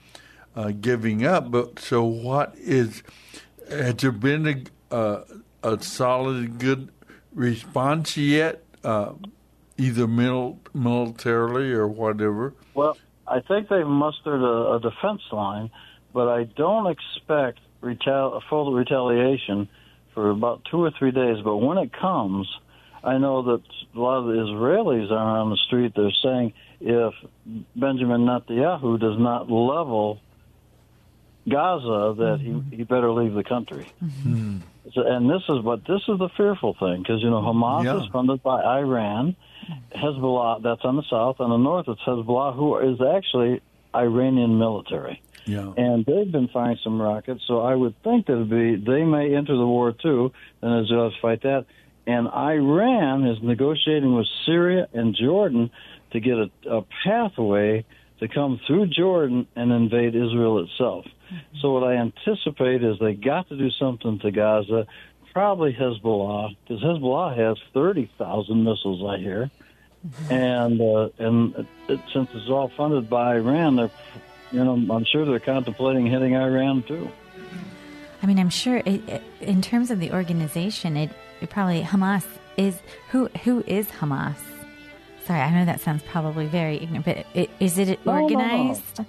uh, giving up. But so, what is? Has there been a uh, a solid, good response yet? Uh, either mil- militarily or whatever. Well, I think they've mustered a, a defense line, but I don't expect retal- full retaliation for about two or three days. But when it comes, I know that a lot of the Israelis are on the street. They're saying if Benjamin Netanyahu does not level Gaza, that he, mm-hmm. he better leave the country. Mm-hmm. So, and this is but this is the fearful thing because you know Hamas Yeah. is funded by Iran, Hezbollah that's on the south, on the north it's Hezbollah who is actually Iranian military, Yeah. and they've been firing some rockets. So I would think that it'd be they may enter the war too, and Israel has to fight that. And Iran is negotiating with Syria and Jordan to get a, a pathway to come through Jordan and invade Israel itself. So what I anticipate is they got to do something to Gaza, probably Hezbollah, because Hezbollah has thirty thousand missiles, I hear, and uh, and it, it, since it's all funded by Iran, they're, you know, I'm sure they're contemplating hitting Iran too. I mean, I'm sure it, it, in terms of the organization, it, it probably Hamas is who who is Hamas. Sorry, I know that sounds probably very ignorant, but i- is it No, no, no. organized?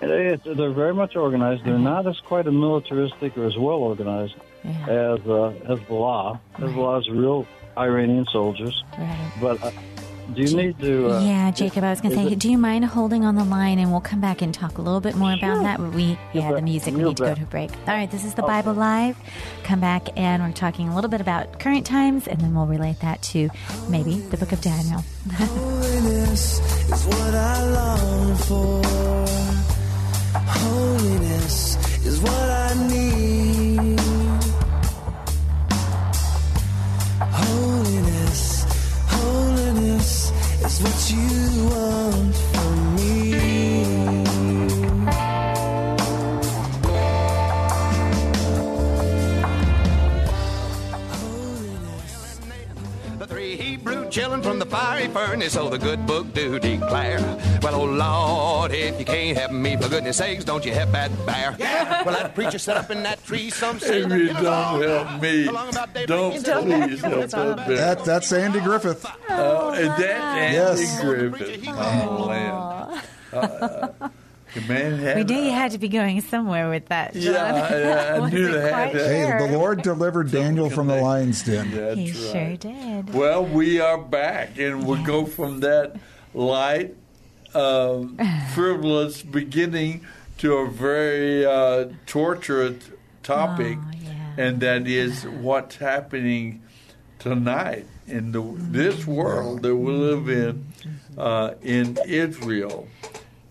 It, they're very much organized. They're not as quite as militaristic or as well organized as uh, Hezbollah. Hezbollah is real Iranian soldiers. Right. But uh, do you need to? Uh, yeah, Jacob, I was going to say, it- do you mind holding on the line and we'll come back and talk a little bit more about that? We, yeah, the music, we You need to go to a break. All right, this is the Bible Live. Come back and we're talking a little bit about current times and then we'll relate that to maybe the book of Daniel. Holiness is what I long for. Holiness is what I need. Holiness, is what you want Hebrew children from the fiery furnace, oh, the good book do declare. Well, oh Lord, if you can't help me, for goodness sakes, don't you help that bear. Yeah. Well, that preacher set up in that tree, some say If that you it was don't all help me, don't please help that bear. That, that's Andy Griffith. Oh, is that Andy Yes. Griffith? Oh, man. Uh, the man had We knew you had to be going somewhere with that, John. Yeah, yeah, I knew they had to- Hey, sure. the Lord delivered Daniel from the lion's den. That's He right. sure did. Well, we are back, and we'll go from that light, um, frivolous beginning to a very uh, torturous topic, Oh, and that is what's happening tonight in the this world that we live in uh, in Israel,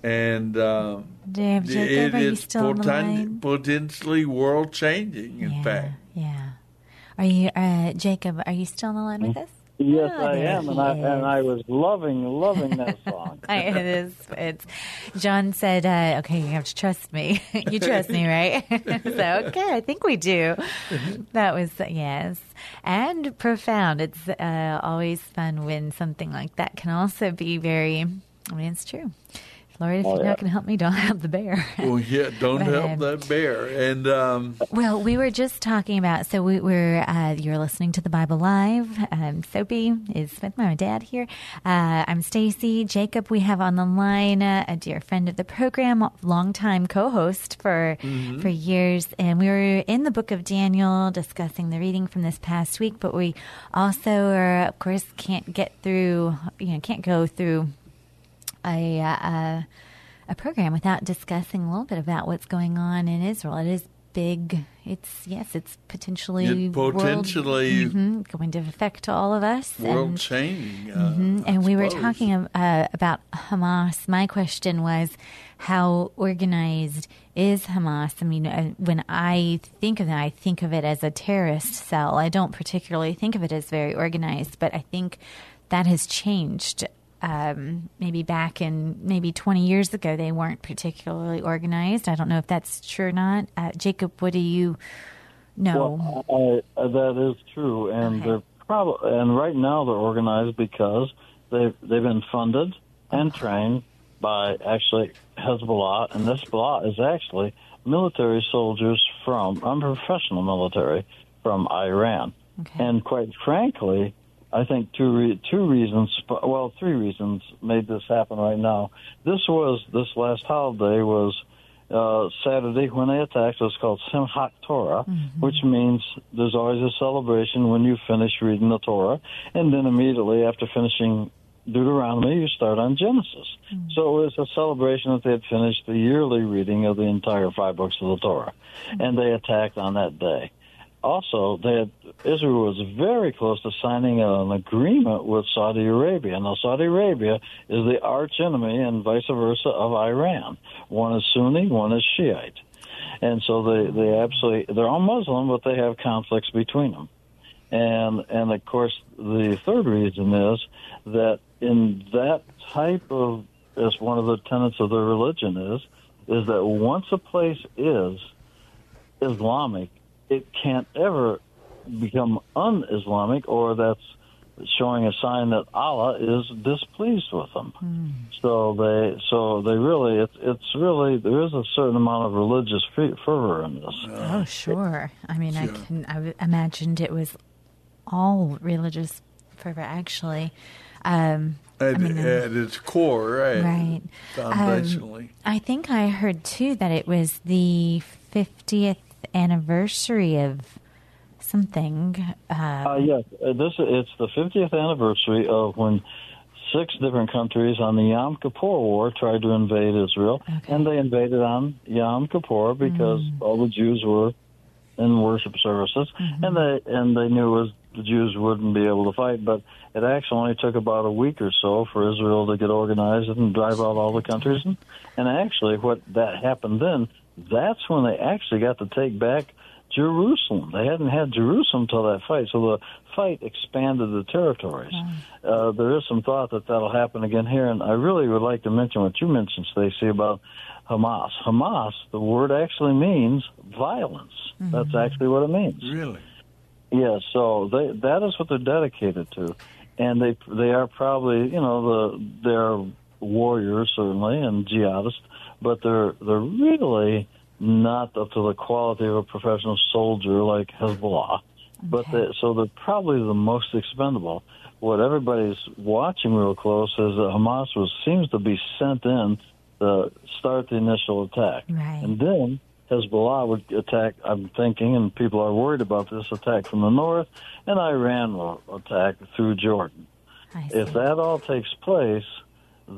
and. Um, Damn, Jacob, it are still poten- potentially world changing. In Yeah, fact, yeah. Are you, uh, Jacob? Are you still on the line with us? Yes, Oh, I am, and I and I was loving loving that song. It is. It's. John said, uh, "Okay, you have to trust me. you trust me, right?" so, okay, I think we do. That was yes, and profound. It's uh, always fun when something like that can also be very. I mean, it's true. Lord, if Oh, you're yeah. not going to help me, don't help the bear. well, yeah, don't But, help um, that bear. And um, Well, we were just talking about. So we were. Uh, you're listening to the Bible Live. Um, Soapy is with my dad here. Uh, I'm Stacy. Jacob, we have on the line uh, a dear friend of the program, longtime co-host for Mhm. for years, and we were in the Book of Daniel discussing the reading from this past week. But we also, are, of course, can't get through. You know, can't go through a. Uh, a program without discussing a little bit about what's going on in Israel. It is big. It's yes, it's potentially It potentially- world, mhm, going to affect all of us. world and, changing. Uh, mhm, and we were talking uh, about Hamas. My question was, how organized is Hamas? I mean, uh, when I think of that, I think of it as a terrorist cell. I don't particularly think of it as very organized, but I think that has changed. Um, maybe back in maybe 20 years ago, they weren't particularly organized. I don't know if that's true or not. Uh, Jacob, what do you know? Well, I, uh, that is true, and they're probably and right now they're organized because they've they've been funded and trained by actually Hezbollah, and Hezbollah is actually military soldiers from unprofessional military from Iran, and quite frankly. I think two re- two reasons, well, three reasons made this happen right now. This was this last holiday was uh, Saturday when they attacked. It was called Simchat Torah, which means there's always a celebration when you finish reading the Torah, and then immediately after finishing Deuteronomy, you start on Genesis. So it was a celebration that they had finished the yearly reading of the entire five books of the Torah, and they attacked on that day. Also, had, Israel was very close to signing an agreement with Saudi Arabia. Now, Saudi Arabia is the arch enemy and vice versa of Iran. One is Sunni, one is Shiite. And so they, they absolutely, they're all Muslim, but they have conflicts between them. And, and of course, the third reason is that in that type of, as one of the tenets of their religion is, is that once a place is Islamic, it can't ever become un-Islamic or that's showing a sign that Allah is displeased with them. So they, so they really, it's it's really there is a certain amount of religious fervor in this. Oh, sure. I mean, I can. I w- imagined it was all religious fervor Actually, um, At, I mean, at its core, right? right. Foundationally. Um, I think I heard too that it was the 50th anniversary of something. Uh, Uh, yes, uh, this it's the 50th anniversary of when six different countries on the Yom Kippur War tried to invade Israel, and they invaded on Yom Kippur because all the Jews were in worship services, and they and they knew was the Jews wouldn't be able to fight. But it actually only took about a week or so for Israel to get organized and drive out all the countries, and, and actually, what that happened then, that's when they actually got to take back Jerusalem. They hadn't had Jerusalem till that fight, so the fight expanded the territories. Uh, there is some thought that that'll happen again here, and I really would like to mention what you mentioned, Stacy, about Hamas. Hamas, the word actually means violence. That's actually what it means. Really? Yeah, so they that is what they're dedicated to, and they they are probably you know the they're warriors certainly and jihadists, but they're they're really not up to the quality of a professional soldier like Hezbollah. But they, so they're probably the most expendable. What everybody's watching real close is that Hamas was seems to be sent in to start the initial attack, Right. and then Hezbollah would attack. I'm thinking, and people are worried about this attack from the north, and Iran will attack through Jordan. If that all takes place,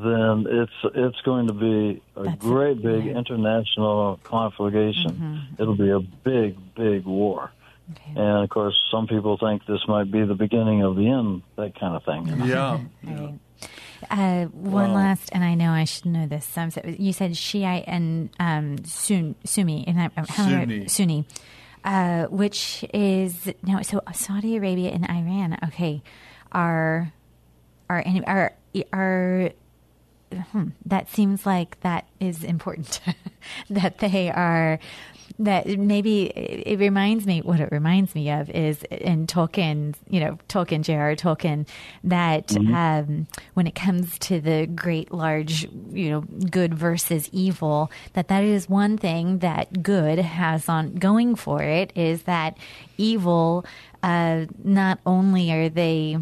then it's it's going to be a great big international conflagration. It'll be a big, big war. And of course, some people think this might be the beginning of the end, that kind of thing. Yeah. Uh, one Wow. last, and I know I should know this. So you said Shiite and um, Sun, Sunni, and I, how Sunni. Sunni, uh, which is no. So Saudi Arabia and Iran, okay, are are any are are. Hmm, that seems like that is important. that they are that maybe it reminds me what it reminds me of is in Tolkien, you know, Tolkien, J.R. Tolkien, that Mhm. um, when it comes to the great, large, you know, good versus evil, that that is one thing that good has on going for it is that evil, uh, not only are they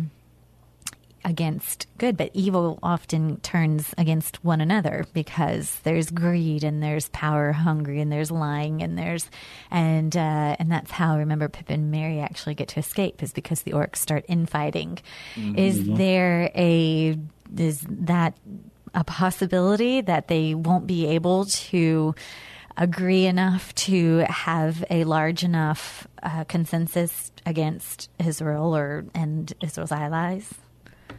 against good, but evil often turns against one another because there's greed and there's power hungry and there's lying and there's and uh, and that's how remember Pip and Merry actually get to escape is because the orcs start infighting. Is Mhm. there a is that a possibility that they won't be able to agree enough to have a large enough uh, consensus against Israel or and Israel's allies?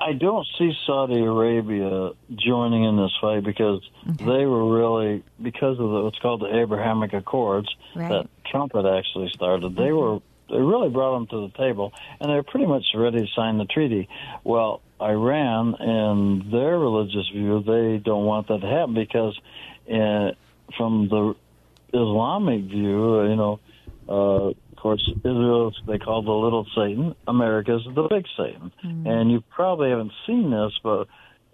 I don't see Saudi Arabia joining in this fight because they were really because of the, what's called the Abrahamic Accords Right. that Trump had actually started. They were they really brought them to the table, and they're pretty much ready to sign the treaty. Well, Iran and their religious view, they don't want that to happen because, uh, from the Islamic view, you know, uh, course, Israel they call the little Satan. America's the big Satan, and you probably haven't seen this, but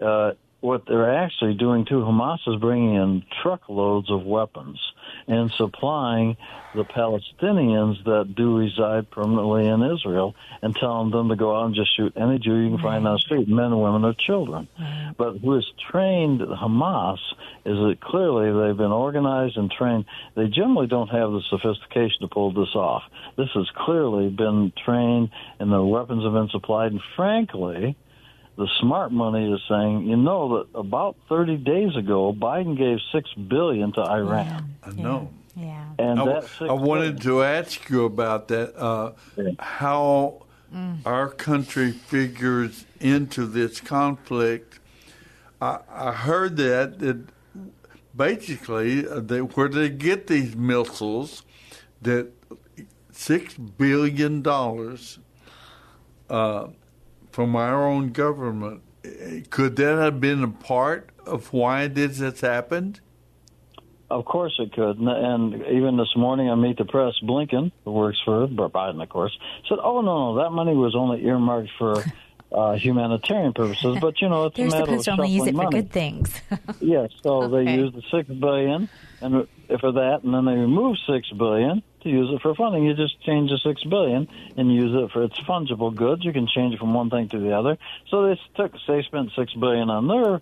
uh, what they're actually doing to Hamas is bringing in truckloads of weapons and supplying the Palestinians that do reside permanently in Israel and telling them to go out and just shoot any Jew you can find on the street, men, women, or children. But who has trained Hamas is that clearly they've been organized and trained. They generally don't have the sophistication to pull this off. This has clearly been trained and the weapons have been supplied. And frankly, the smart money is saying, you know, that about 30 days ago, Biden gave six billion to Iran. I know. Yeah. And I, that I wanted to ask you about that. Uh, How our country figures into this conflict. I, I heard that that basically uh, they, where they get these missiles, that six billion dollars uh, from our own government. Could that have been a part of why this has happened? Of course it could. And, and even this morning on Meet the Press, Blinken, who works for Biden, of course, said, oh, no, no, that money was only earmarked for uh, humanitarian purposes. But you know, it's They're a matter supposed to only use it shuffling for good things. Yes, so they used use the six billion and for that, and then they remove six billion to use it for funding. You just change the six billion and use it for its fungible goods. You can change it from one thing to the other. So they took, they spent six billion on their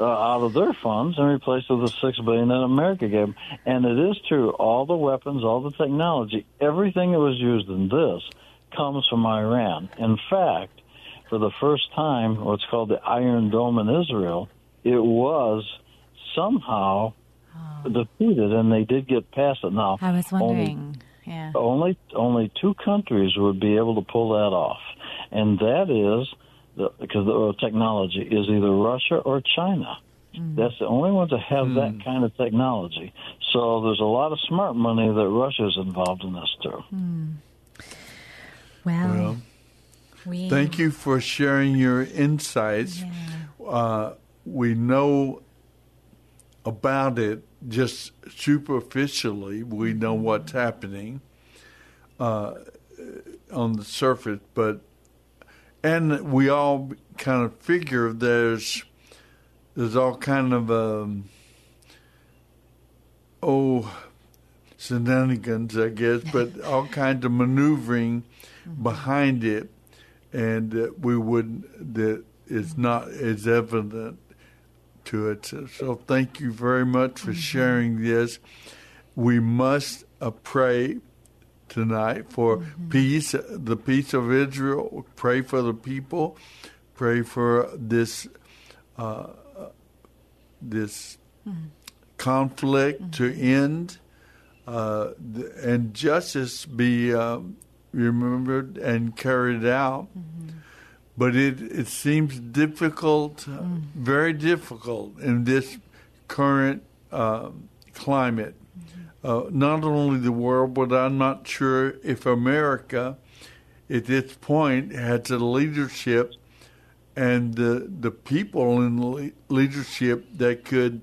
uh, out of their funds and replaced it with the six billion that America gave them. And it is true, all the weapons, all the technology, everything that was used in this comes from Iran. In fact, for the first time, what's called the Iron Dome in Israel, it was somehow Oh. defeated, and they did get past it. Now, I was only- wondering. yeah. only only two countries would be able to pull that off, and that is the, because the technology is either Russia or China. Mm. That's the only ones that have that mm. kind of technology. So there's a lot of smart money that Russia's involved in this too. Hmm. Well, Well, we Thank you for sharing your insights. Uh, we know about it just superficially. We know what's happening uh, on the surface, but and we all kind of figure there's there's all kind of um, oh shenanigans, I guess, but all kinds of maneuvering behind it, and that we would that is not as evident to it. So, so thank you very much for sharing this. We must uh, pray tonight for peace, the peace of Israel. Pray for the people. Pray for this uh, this conflict to end uh, and justice be um, remembered and carried out. But it, it seems difficult, uh, very difficult in this current um climate. Uh, not only the world, but I'm not sure if America at this point has the leadership and the the people in le- leadership that could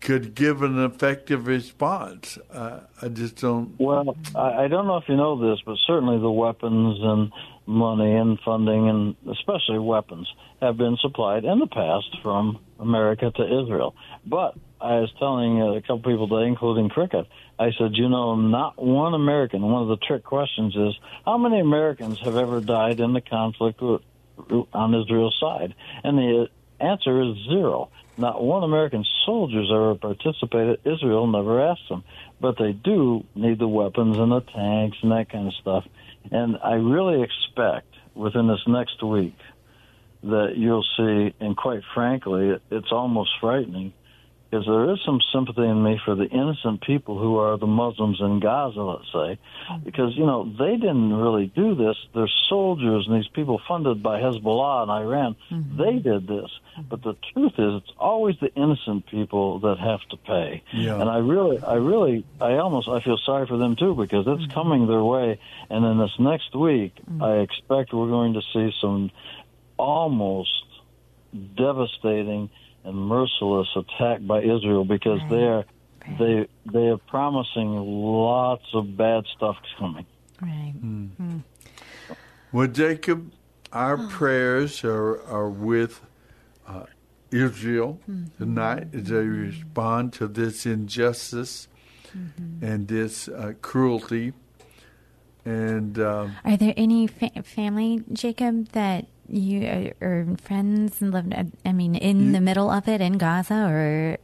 could give an effective response. Uh, I just don't. Well, I, I don't know if you know this, but certainly the weapons and money and funding, and especially weapons, have been supplied in the past from America to Israel. But I was telling a couple people today, including Cricket, I said, you know, not one American. One of the trick questions is, how many Americans have ever died in the conflict on Israel's side? And the answer is zero. Not one American soldier's ever participated. Israel never asked them, but they do need the weapons and the tanks and that kind of stuff. And I really expect within this next week that you'll see, and quite frankly, it's almost frightening, because there is some sympathy in me for the innocent people who are the Muslims in Gaza, let's say, because, you know, they didn't really do this. They're soldiers and these people funded by Hezbollah and Iran. Mm-hmm. They did this. But the truth is, it's always the innocent people that have to pay. Yeah. And I really, I really, I almost, I feel sorry for them too because it's mm-hmm. coming their way. And in this next week, mm-hmm. I expect we're going to see some almost devastating and merciless attack by Israel because they are they they are promising lots of bad stuff coming. Right. Well, Jacob, our prayers are, are with uh, Israel tonight as they respond to this injustice and this uh, cruelty. And um, Are there any fa- family, Jacob, that you or, or friends and live? Uh, I mean, in the middle of it in Gaza, or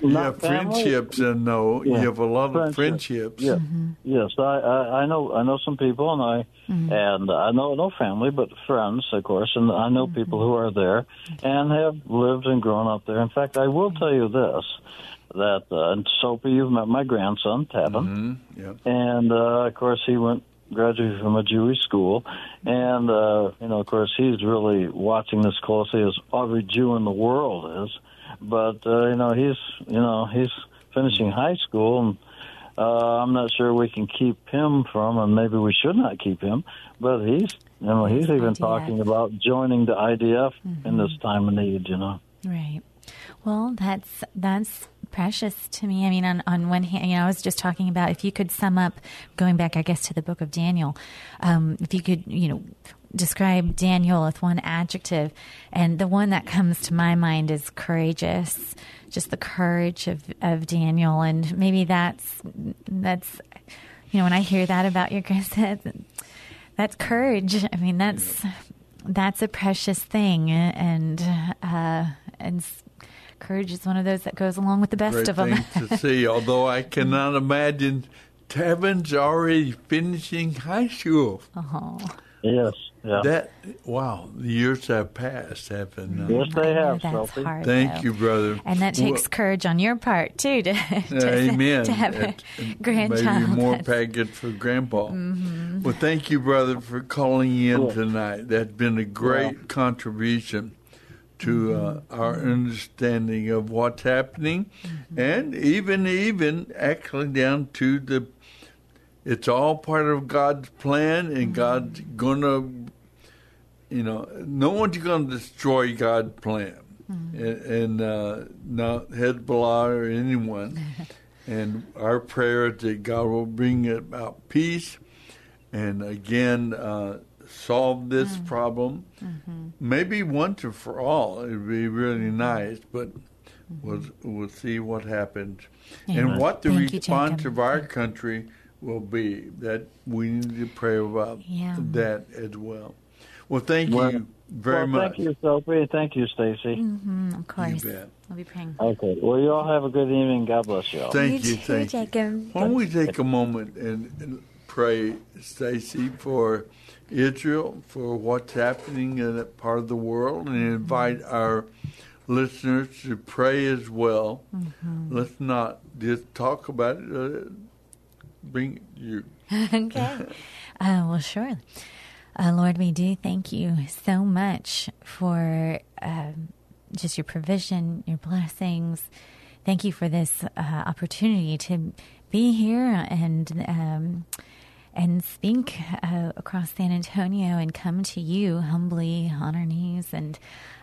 you Not have family? friendships, and no, you have a lot of Friendship. friendships. Yes, mm-hmm. yes. I, I I know I know some people, and I mm-hmm. and I know no family, but friends, of course, and I know mm-hmm. people who are there and have lived and grown up there. In fact, I will tell you this: that uh, and Sophie, you've met my grandson, Tavin, Yeah. and uh, of course he went graduated from a Jewish school, and uh, you know, of course, he's really watching this closely as every Jew in the world is. But uh, you know, he's you know he's finishing high school, and uh, I'm not sure we can keep him from, and maybe we should not keep him. But he's you know he's even IDF. talking about joining the IDF in this time of need. You know. right? Well, that's that's precious to me. I mean, on on one hand, you know, I was just talking about if you could sum up, going back, I guess, to the book of Daniel, um, if you could, you know, describe Daniel with one adjective, and the one that comes to my mind is courageous. Just the courage of, of Daniel, and maybe that's that's you know when I hear that about your guys, that's courage. I mean that's that's a precious thing, and uh, and courage is one of those that goes along with the best Great of them. thing to see. Although I cannot imagine Tavin's already finishing high school. Oh. Yes. Yeah. That wow, the years have passed, haven't they? Yes, they have, That's Sophie. hard, Thank though. you, brother. And that takes courage on your part too to, Well, to, amen. to have a And- and grandchild. Maybe more That's- package for Grandpa. Mhm. Well, thank you, brother, for calling in Cool. tonight. That's been a great contribution to uh, our understanding of what's happening, and even even actually down to the. It's all part of God's plan, and God's gonna, you know, no one's gonna destroy God's plan, and, and uh, not Hezbollah or anyone. and our prayer is that God will bring about peace, and again uh, solve this mm. problem, mm-hmm. maybe once and for all. It'd be really mm-hmm. nice, but mm-hmm. we'll we'll see what happens, Yeah. and what the Thank response Jacob. of our country will be. That we need to pray about Yeah. that as well. Well, thank Well- you very well, much. Thank you, Sophie. Thank you, Stacy. Mhm, of course. bet. I'll be praying. Okay. Well, you all have a good evening. God bless you all. Thank You you, too, thank you. Jacob. Why don't we take a moment and, and pray, Stacy, for Israel, for what's happening in that part of the world, and invite our listeners to pray as well. Let's not just talk about it. Uh, bring you. okay. Uh, well, sure. Uh, Lord, we do thank you so much for um, just your provision, your blessings. Thank you for this uh, opportunity to be here and um, and speak uh, across San Antonio and come to you humbly on our knees. And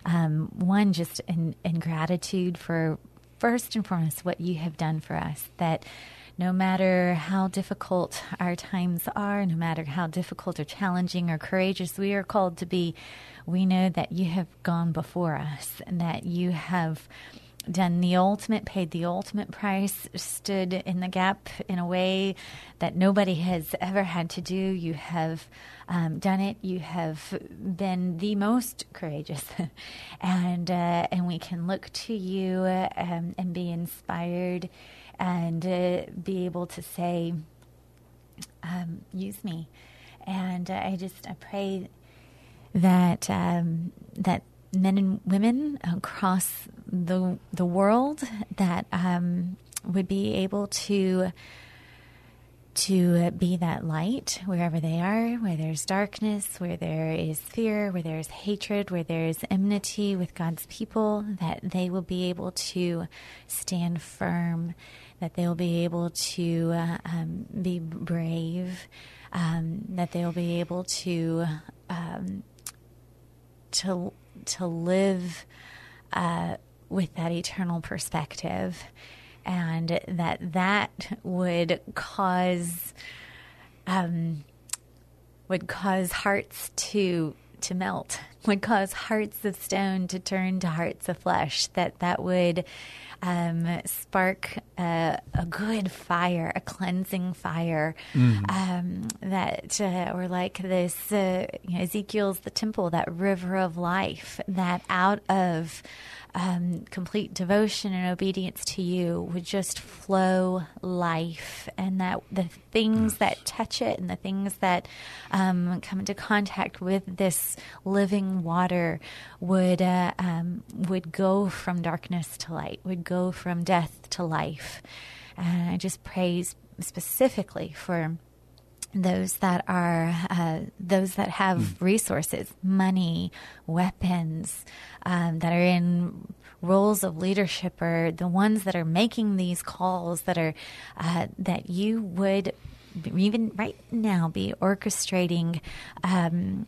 um, one just in, in gratitude for first and foremost what you have done for us that no matter how difficult our times are, no matter how difficult or challenging or courageous we are called to be, we know that you have gone before us and that you have done the ultimate, paid the ultimate price, stood in the gap in a way that nobody has ever had to do. You have um, done it. You have been the most courageous, and uh, and we can look to you um, and be inspired, and uh, be able to say, um, "Use me." And uh, I just I pray that um, that men and women across the the world that um, would be able to to be that light wherever they are, where there's darkness, where there is fear, where there's hatred, where there's enmity with God's people, that they will be able to stand firm, that they'll be able to uh, um, be brave, um, that they'll be able to um, to to live uh, with that eternal perspective, and that that would cause um, would cause hearts to to melt, would cause hearts of stone to turn to hearts of flesh. That that would um, spark a, a good fire, a cleansing fire. Mm. Um, that uh, or like this, uh, you know, Ezekiel's the temple, that river of life, that out of um, complete devotion and obedience to you would just flow life, and that the things that touch it and the things that um, come into contact with this living water would uh, um, would go from darkness to light, would go from death to life. And I just praise specifically for those that are uh, those that have resources, money, weapons, um, that are in roles of leadership, or the ones that are making these calls that are uh, that you would even right now be orchestrating. Um,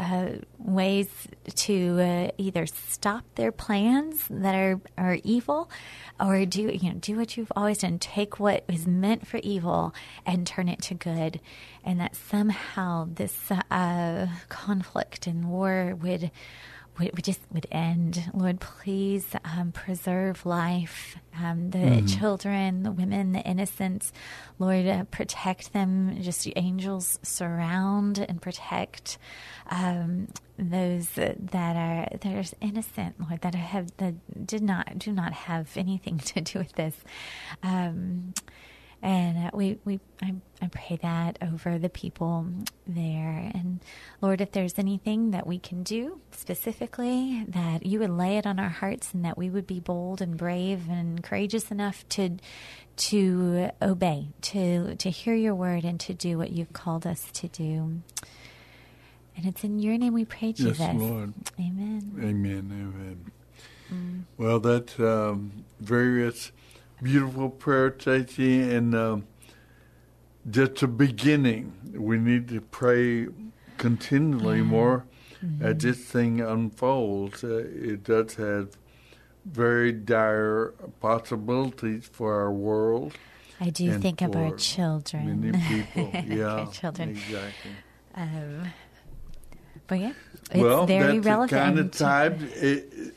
uh, ways to uh, either stop their plans that are, are evil, or do you know do what you've always done. Take what is meant for evil and turn it to good, and that somehow this uh, conflict and war would would just would end. Lord, please um, preserve life, um, the Mhm. children, the women, the innocents. Lord, uh, protect them. Just angels surround and protect um, those that are that are innocent, Lord, that have that did not do not have anything to do with this. Um, and uh, we, we I, I pray that over the people there. And Lord, if there's anything that we can do specifically, that you would lay it on our hearts and that we would be bold and brave and courageous enough to to obey, to to hear your word and to do what you've called us to do. And it's in your name we pray, Yes, Jesus. Lord. Amen. Amen. Amen. Mm. Well, that um, various beautiful prayer, Tracy, and um, just a beginning. We need to pray continually Yeah. more as this thing unfolds. Uh, it does have very dire possibilities for our world. I do think of our children. Many people, yeah, Our children. exactly. Um, but yeah, it's well, very that's relevant. kind of time it-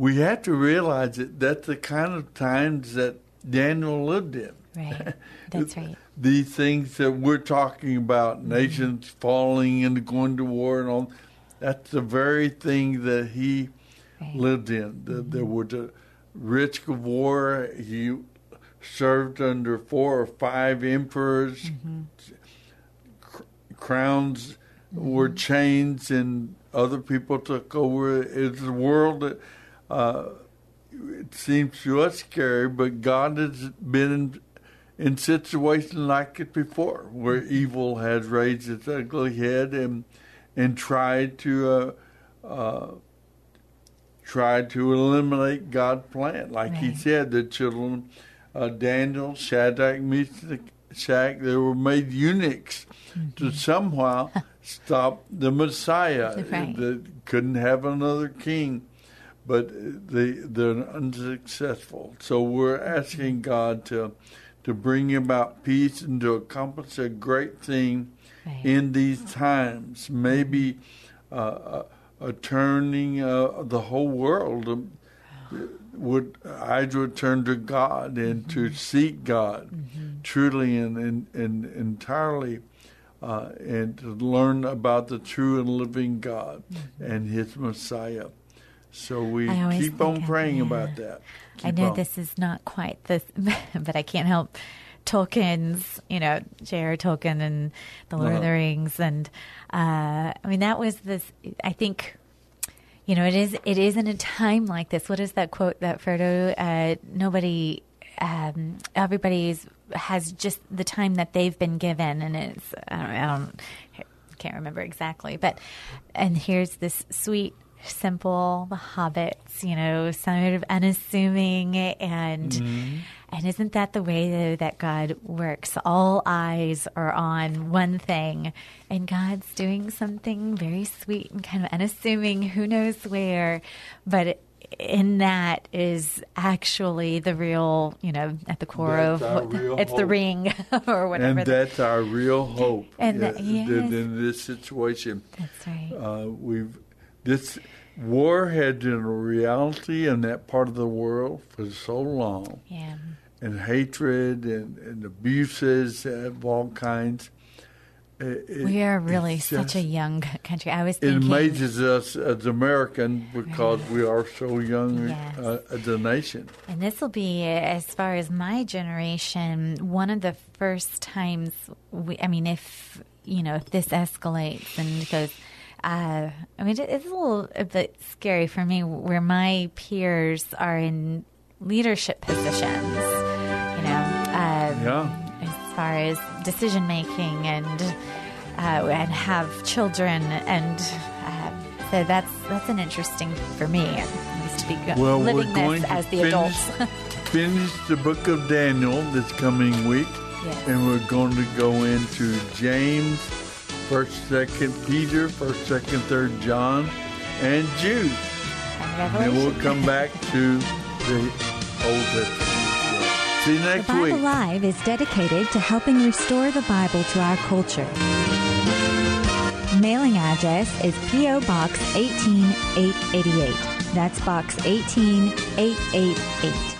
we have to realize that that's the kind of times that Daniel lived in. Right. That's right. These things that we're talking about, mm-hmm. nations falling and going to war and all, that's the very thing that he lived in. The, mm-hmm. There was a risk of war. He served under four or five emperors. Cr- crowns were changed and other people took over. It's a world that uh, it seems to us scary, but God has been in, in situations like it before, where evil has raised its ugly head and and tried to uh, uh, tried to eliminate God's plan. Like He said, the children uh, Daniel, Shadrach, Meshach, they were made eunuchs to somehow stop the Messiah. Right. That couldn't have another king but they they're unsuccessful. So we're asking God to to bring about peace and to accomplish a great thing in these times. Maybe uh, a, a turning uh, the whole world um, would I would turn to God and to seek God truly and, and, and entirely. Uh, and to learn about the true and living God and His Messiah. So we keep on praying yeah. about that. I know on. this is not quite this, but I can't help Tolkien's, you know, J.R. Tolkien and the Lord of Uh-huh. the Rings, and uh, I mean that was this. I think, you know, it is. It is in a time like this. What is that quote that Frodo? Uh, nobody, um, everybody's has just the time that they've been given, and it's. I don't. I don't can't remember exactly, but and here's this sweet simple the hobbits you know sort of unassuming and Mhm. and isn't that the way though that god works all eyes are on one thing and god's doing something very sweet and kind of unassuming who knows where but in that is actually the real you know at the core That's of what the- it's the ring or whatever And the- that's our real hope. And that- yes. in this situation, That's right. Uh, we've this war had been a reality in that part of the world for so long. Yeah. And hatred and, and abuses of all kinds. It- it- we are really such a young country. I was It thinking, amazes us as Americans because we are so young Yes. uh, as a nation. and this will be, as far as my generation, one of the first times. We, I mean, if you know, if this escalates and goes, uh, I mean, it's a little a bit scary for me where my peers are in leadership positions. You know, um, Yeah. as far as decision making and uh, and have children, and uh, so that's that's an interesting for me. To be go- Well, living we're going this to as the finish, adults. finish the book of Daniel this coming week, Yes. and we're going to go into James First, Second Peter, First, Second, Third John, and Jude. And we'll come back to the Old Testament. See you The Bible week. Live is dedicated to helping restore the Bible to our culture. Mailing address is P.O. Box 18888. That's Box 18888.